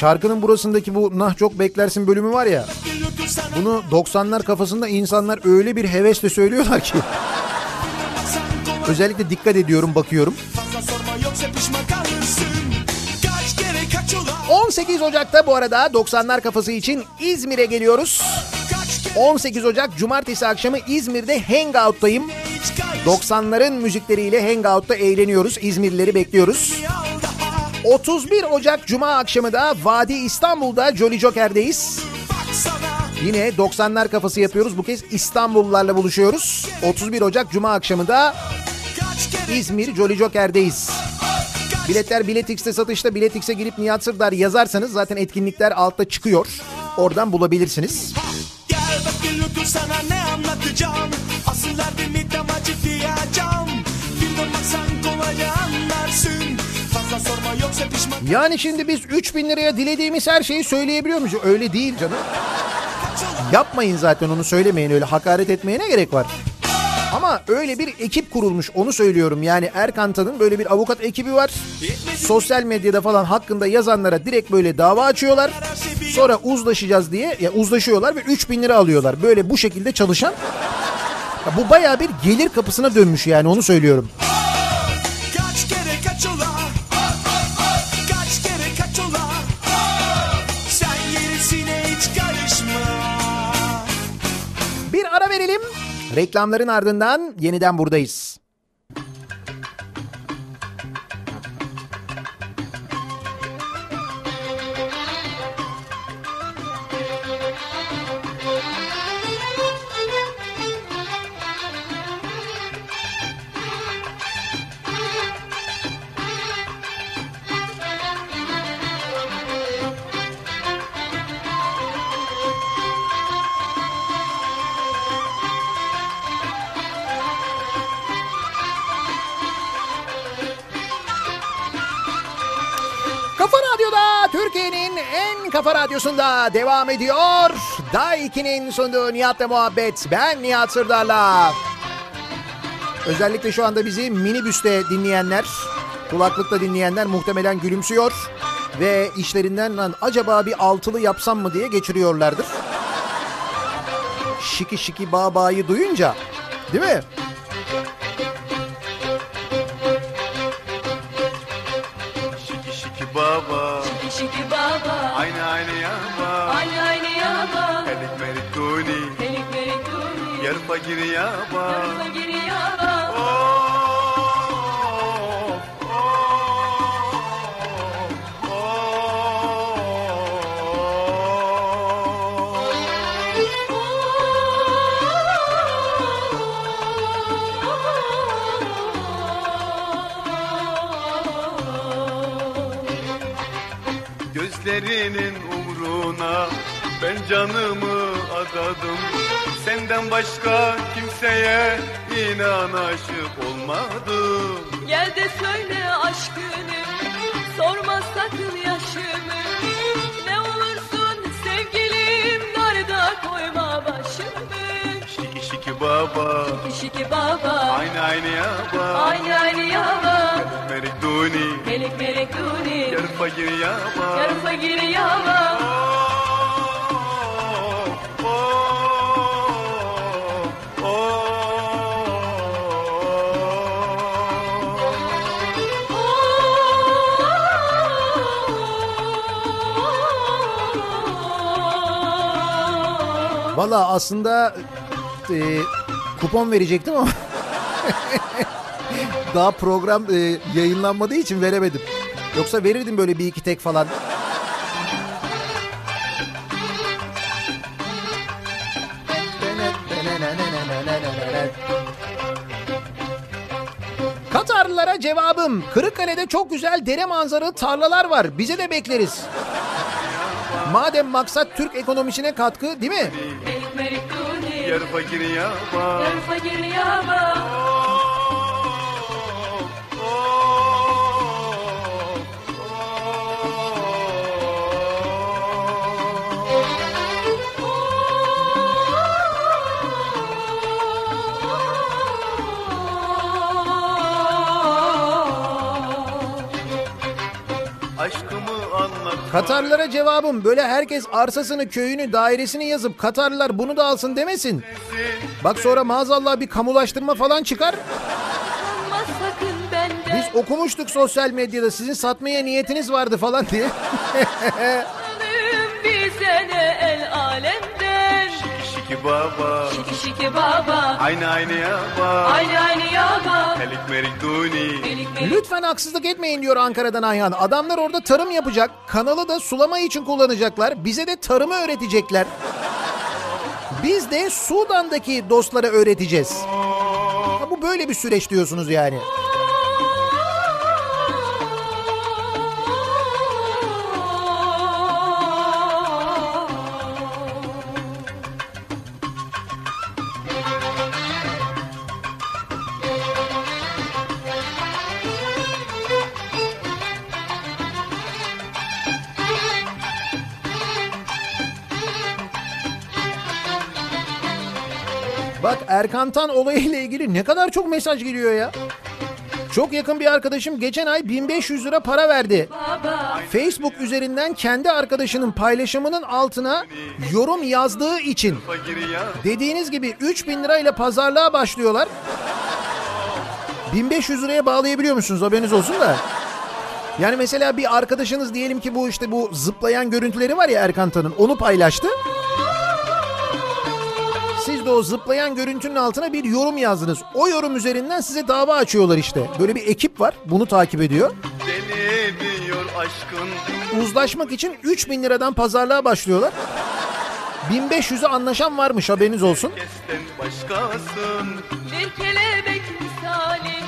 Şarkının burasındaki bu nah çok beklersin bölümü var ya. Bunu 90'lar kafasında insanlar öyle bir hevesle söylüyorlar ki. Özellikle dikkat ediyorum, bakıyorum. Fazla sorma yoksa pişman kalırsın Kaç kere kaç ola 18 Ocak'ta bu arada 90'lar kafası için İzmir'e geliyoruz. 18 Ocak Cumartesi akşamı İzmir'de Hangout'tayım. 90'ların müzikleriyle Hangout'ta eğleniyoruz. İzmirlileri bekliyoruz. 31 Ocak Cuma akşamı da Vadi İstanbul'da Jolly Joker'deyiz. Yine 90'lar kafası yapıyoruz. Bu kez İstanbullularla buluşuyoruz. 31 Ocak Cuma akşamı da İzmir Jolly Joker'deyiz. Biletler Biletix'te satışta. Biletix'e girip Nihat Sırdar yazarsanız zaten etkinlikler altta çıkıyor. Oradan bulabilirsiniz. Gel bak otur sana ne anlatacağım Asıl derdimi tam açıklayacağım Bir de baksan kolayca anlarsın Yani şimdi biz 3000 liraya dilediğimiz her şeyi söyleyebiliyor muyuz? Öyle değil canım. Yapmayın zaten onu söylemeyin öyle hakaret etmeye ne gerek var? Ama öyle bir ekip kurulmuş onu söylüyorum. Yani Erkantan'ın böyle bir avukat ekibi var. Sosyal medyada falan hakkında yazanlara direkt böyle dava açıyorlar. Sonra uzlaşacağız diye ya uzlaşıyorlar ve 3000 lira alıyorlar. Böyle bu şekilde çalışan ya bu bayağı bir gelir kapısına dönmüş yani onu söylüyorum. Reklamların ardından yeniden buradayız. Kafa radyosunda devam ediyor. Daiki'nin sunduğu Nihat'la muhabbet. Ben Nihat Sırdar'la. Özellikle şu anda bizi minibüste dinleyenler, kulaklıkla dinleyenler muhtemelen gülümsüyor. Ve işlerinden lan acaba bir altılı yapsam mı diye geçiriyorlardır. Şiki şiki babayı duyunca değil mi? Yer fakir yaba giri yaba Gözlerinin umruna ben canımı adadım Senden başka kimseye inan aşık olmadım. Gel de söyle aşkını Sorma sakın yaşımı. Ne olursun sevgilim Darda koyma başımı. Şiki şiki baba. Şiki şiki baba. Aynı aynı yaba. Aynı aynı yaba. Merik duni. Melik melik duni. Yer fakir yaba. Yarısa giri yaba Valla aslında e, kupon verecektim ama daha program e, yayınlanmadığı için veremedim. Yoksa verirdim böyle bir iki tek falan. Katarlılara cevabım. Kırıkkale'de çok güzel dere manzaralı tarlalar var. Bize de bekleriz. Madem maksat Türk ekonomisine katkı değil mi? Melik melik duni Yer fakir yaba Yarısa giri yaba anlat Katarlılara cevabım böyle herkes arsasını, köyünü, dairesini yazıp Katarlılar bunu da alsın demesin. Bak sonra maazallah bir kamulaştırma falan çıkar. Biz okumuştuk sosyal medyada sizin satmaya niyetiniz vardı falan diye. Baba Şiki şiki baba Aynı aynı yaba Aynı aynı yaba Helik merik duni Melik melik Lütfen haksızlık etmeyin diyor Ankara'dan Ayhan. Adamlar orada tarım yapacak. Kanalı da sulama için kullanacaklar. Bize de tarımı öğretecekler. Biz de Sudan'daki dostlara öğreteceğiz. Ha, bu böyle bir süreç diyorsunuz yani. Erkantan olayıyla ilgili ne kadar çok mesaj geliyor ya. Çok yakın bir arkadaşım geçen ay 1500 lira para verdi. Facebook üzerinden kendi arkadaşının paylaşımının altına yorum yazdığı için. Dediğiniz gibi 3000 lirayla pazarlığa başlıyorlar. 1500 liraya bağlayabiliyor musunuz haberiniz olsun da. Yani mesela bir arkadaşınız diyelim ki bu işte bu zıplayan görüntüleri var ya Erkan Tan'ın onu paylaştı. Siz de o zıplayan görüntünün altına bir yorum yazdınız. O yorum üzerinden size dava açıyorlar işte. Böyle bir ekip var bunu takip ediyor. Uzlaşmak için 3000 liradan pazarlığa başlıyorlar. 1500'e anlaşan varmış haberiniz olsun. Bir kelebek misali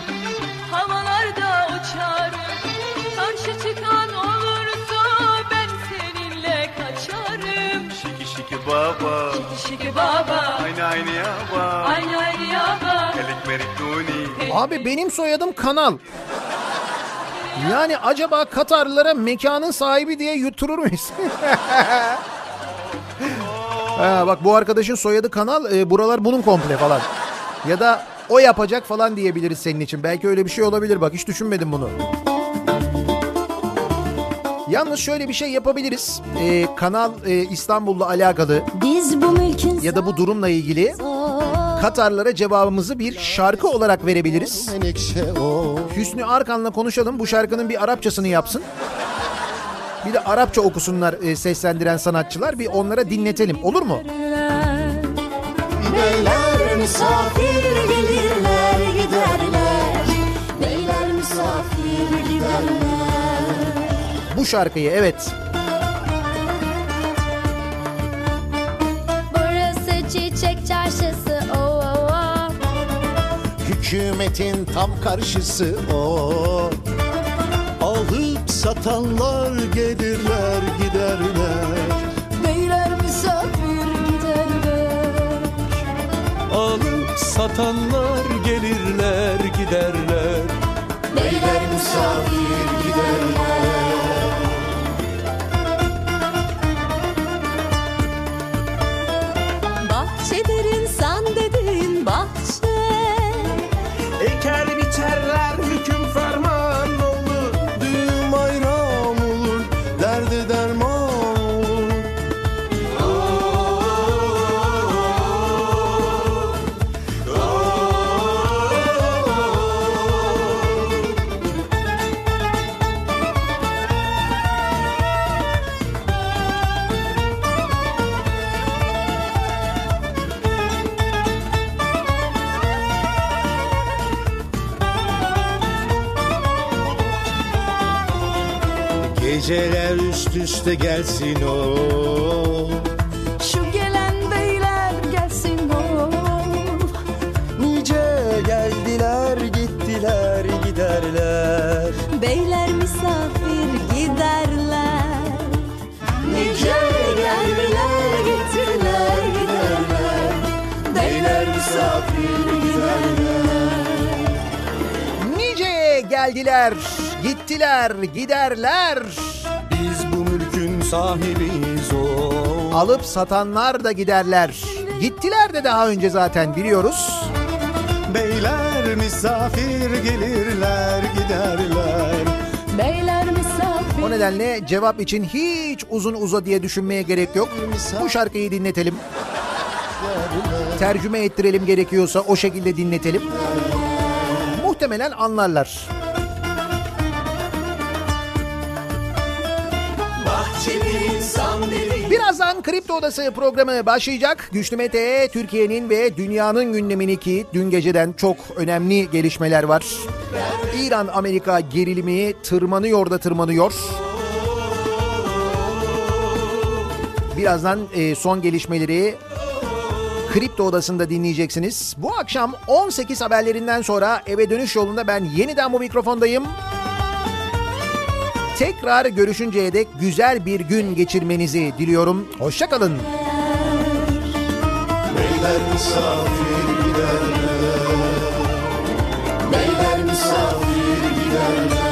Şiki baba Şiki şiki baba Aynı aynı yaba Aynı aynı yaba merik duni Abi benim soyadım Kanal. Yani acaba Katarlılara mekanın sahibi diye yutturur muyuz? ha, bak bu arkadaşın soyadı kanal e, buralar bunun komple falan. Ya da o yapacak falan diyebiliriz senin için. Belki öyle bir şey olabilir bak hiç düşünmedim bunu. Yalnız şöyle bir şey yapabiliriz. Ee, kanal e, İstanbul'la alakalı ya da bu durumla ilgili Katarlara cevabımızı bir şarkı olarak verebiliriz. Hüsnü Arkan'la konuşalım. Bu şarkının bir Arapçasını yapsın. Bir de Arapça okusunlar e, seslendiren sanatçılar. Bir onlara dinletelim. Olur mu? Beyler misafir Bu şarkıyı evet. Burası çiçek çarşısı oh oh oh. Hükümetin tam karşısı o Alıp satanlar gelirler giderler. Beyler misafir giderler. Alıp satanlar gelirler giderler. Beyler misafir üst üste gelsin o. Şu gelen beyler gelsin oh Nice geldiler gittiler giderler. Beyler misafir giderler. Nice geldiler gittiler giderler. Beyler misafir giderler. Nice geldiler, gittiler, giderler. Biz bu mülkün sahibiyiz o Alıp satanlar da giderler. Gittiler de daha önce zaten biliyoruz. Beyler misafir gelirler giderler Beyler misafir O nedenle cevap için hiç uzun uza diye düşünmeye gerek yok. Bu şarkıyı dinletelim. Tercüme ettirelim gerekiyorsa o şekilde dinletelim. Muhtemelen anlarlar. Kripto Odası programı başlayacak. Güçlü Mete Türkiye'nin ve dünyanın gündemini ki dün geceden çok önemli gelişmeler var. İran-Amerika gerilimi tırmanıyor da tırmanıyor. Birazdan e, son gelişmeleri Kripto Odası'nda dinleyeceksiniz. Bu akşam 18 haberlerinden sonra eve dönüş yolunda ben yeniden bu mikrofondayım. Tekrar görüşünceye dek güzel bir gün geçirmenizi diliyorum. Hoşçakalın. Beyler misafir giderler Beyler misafir giderler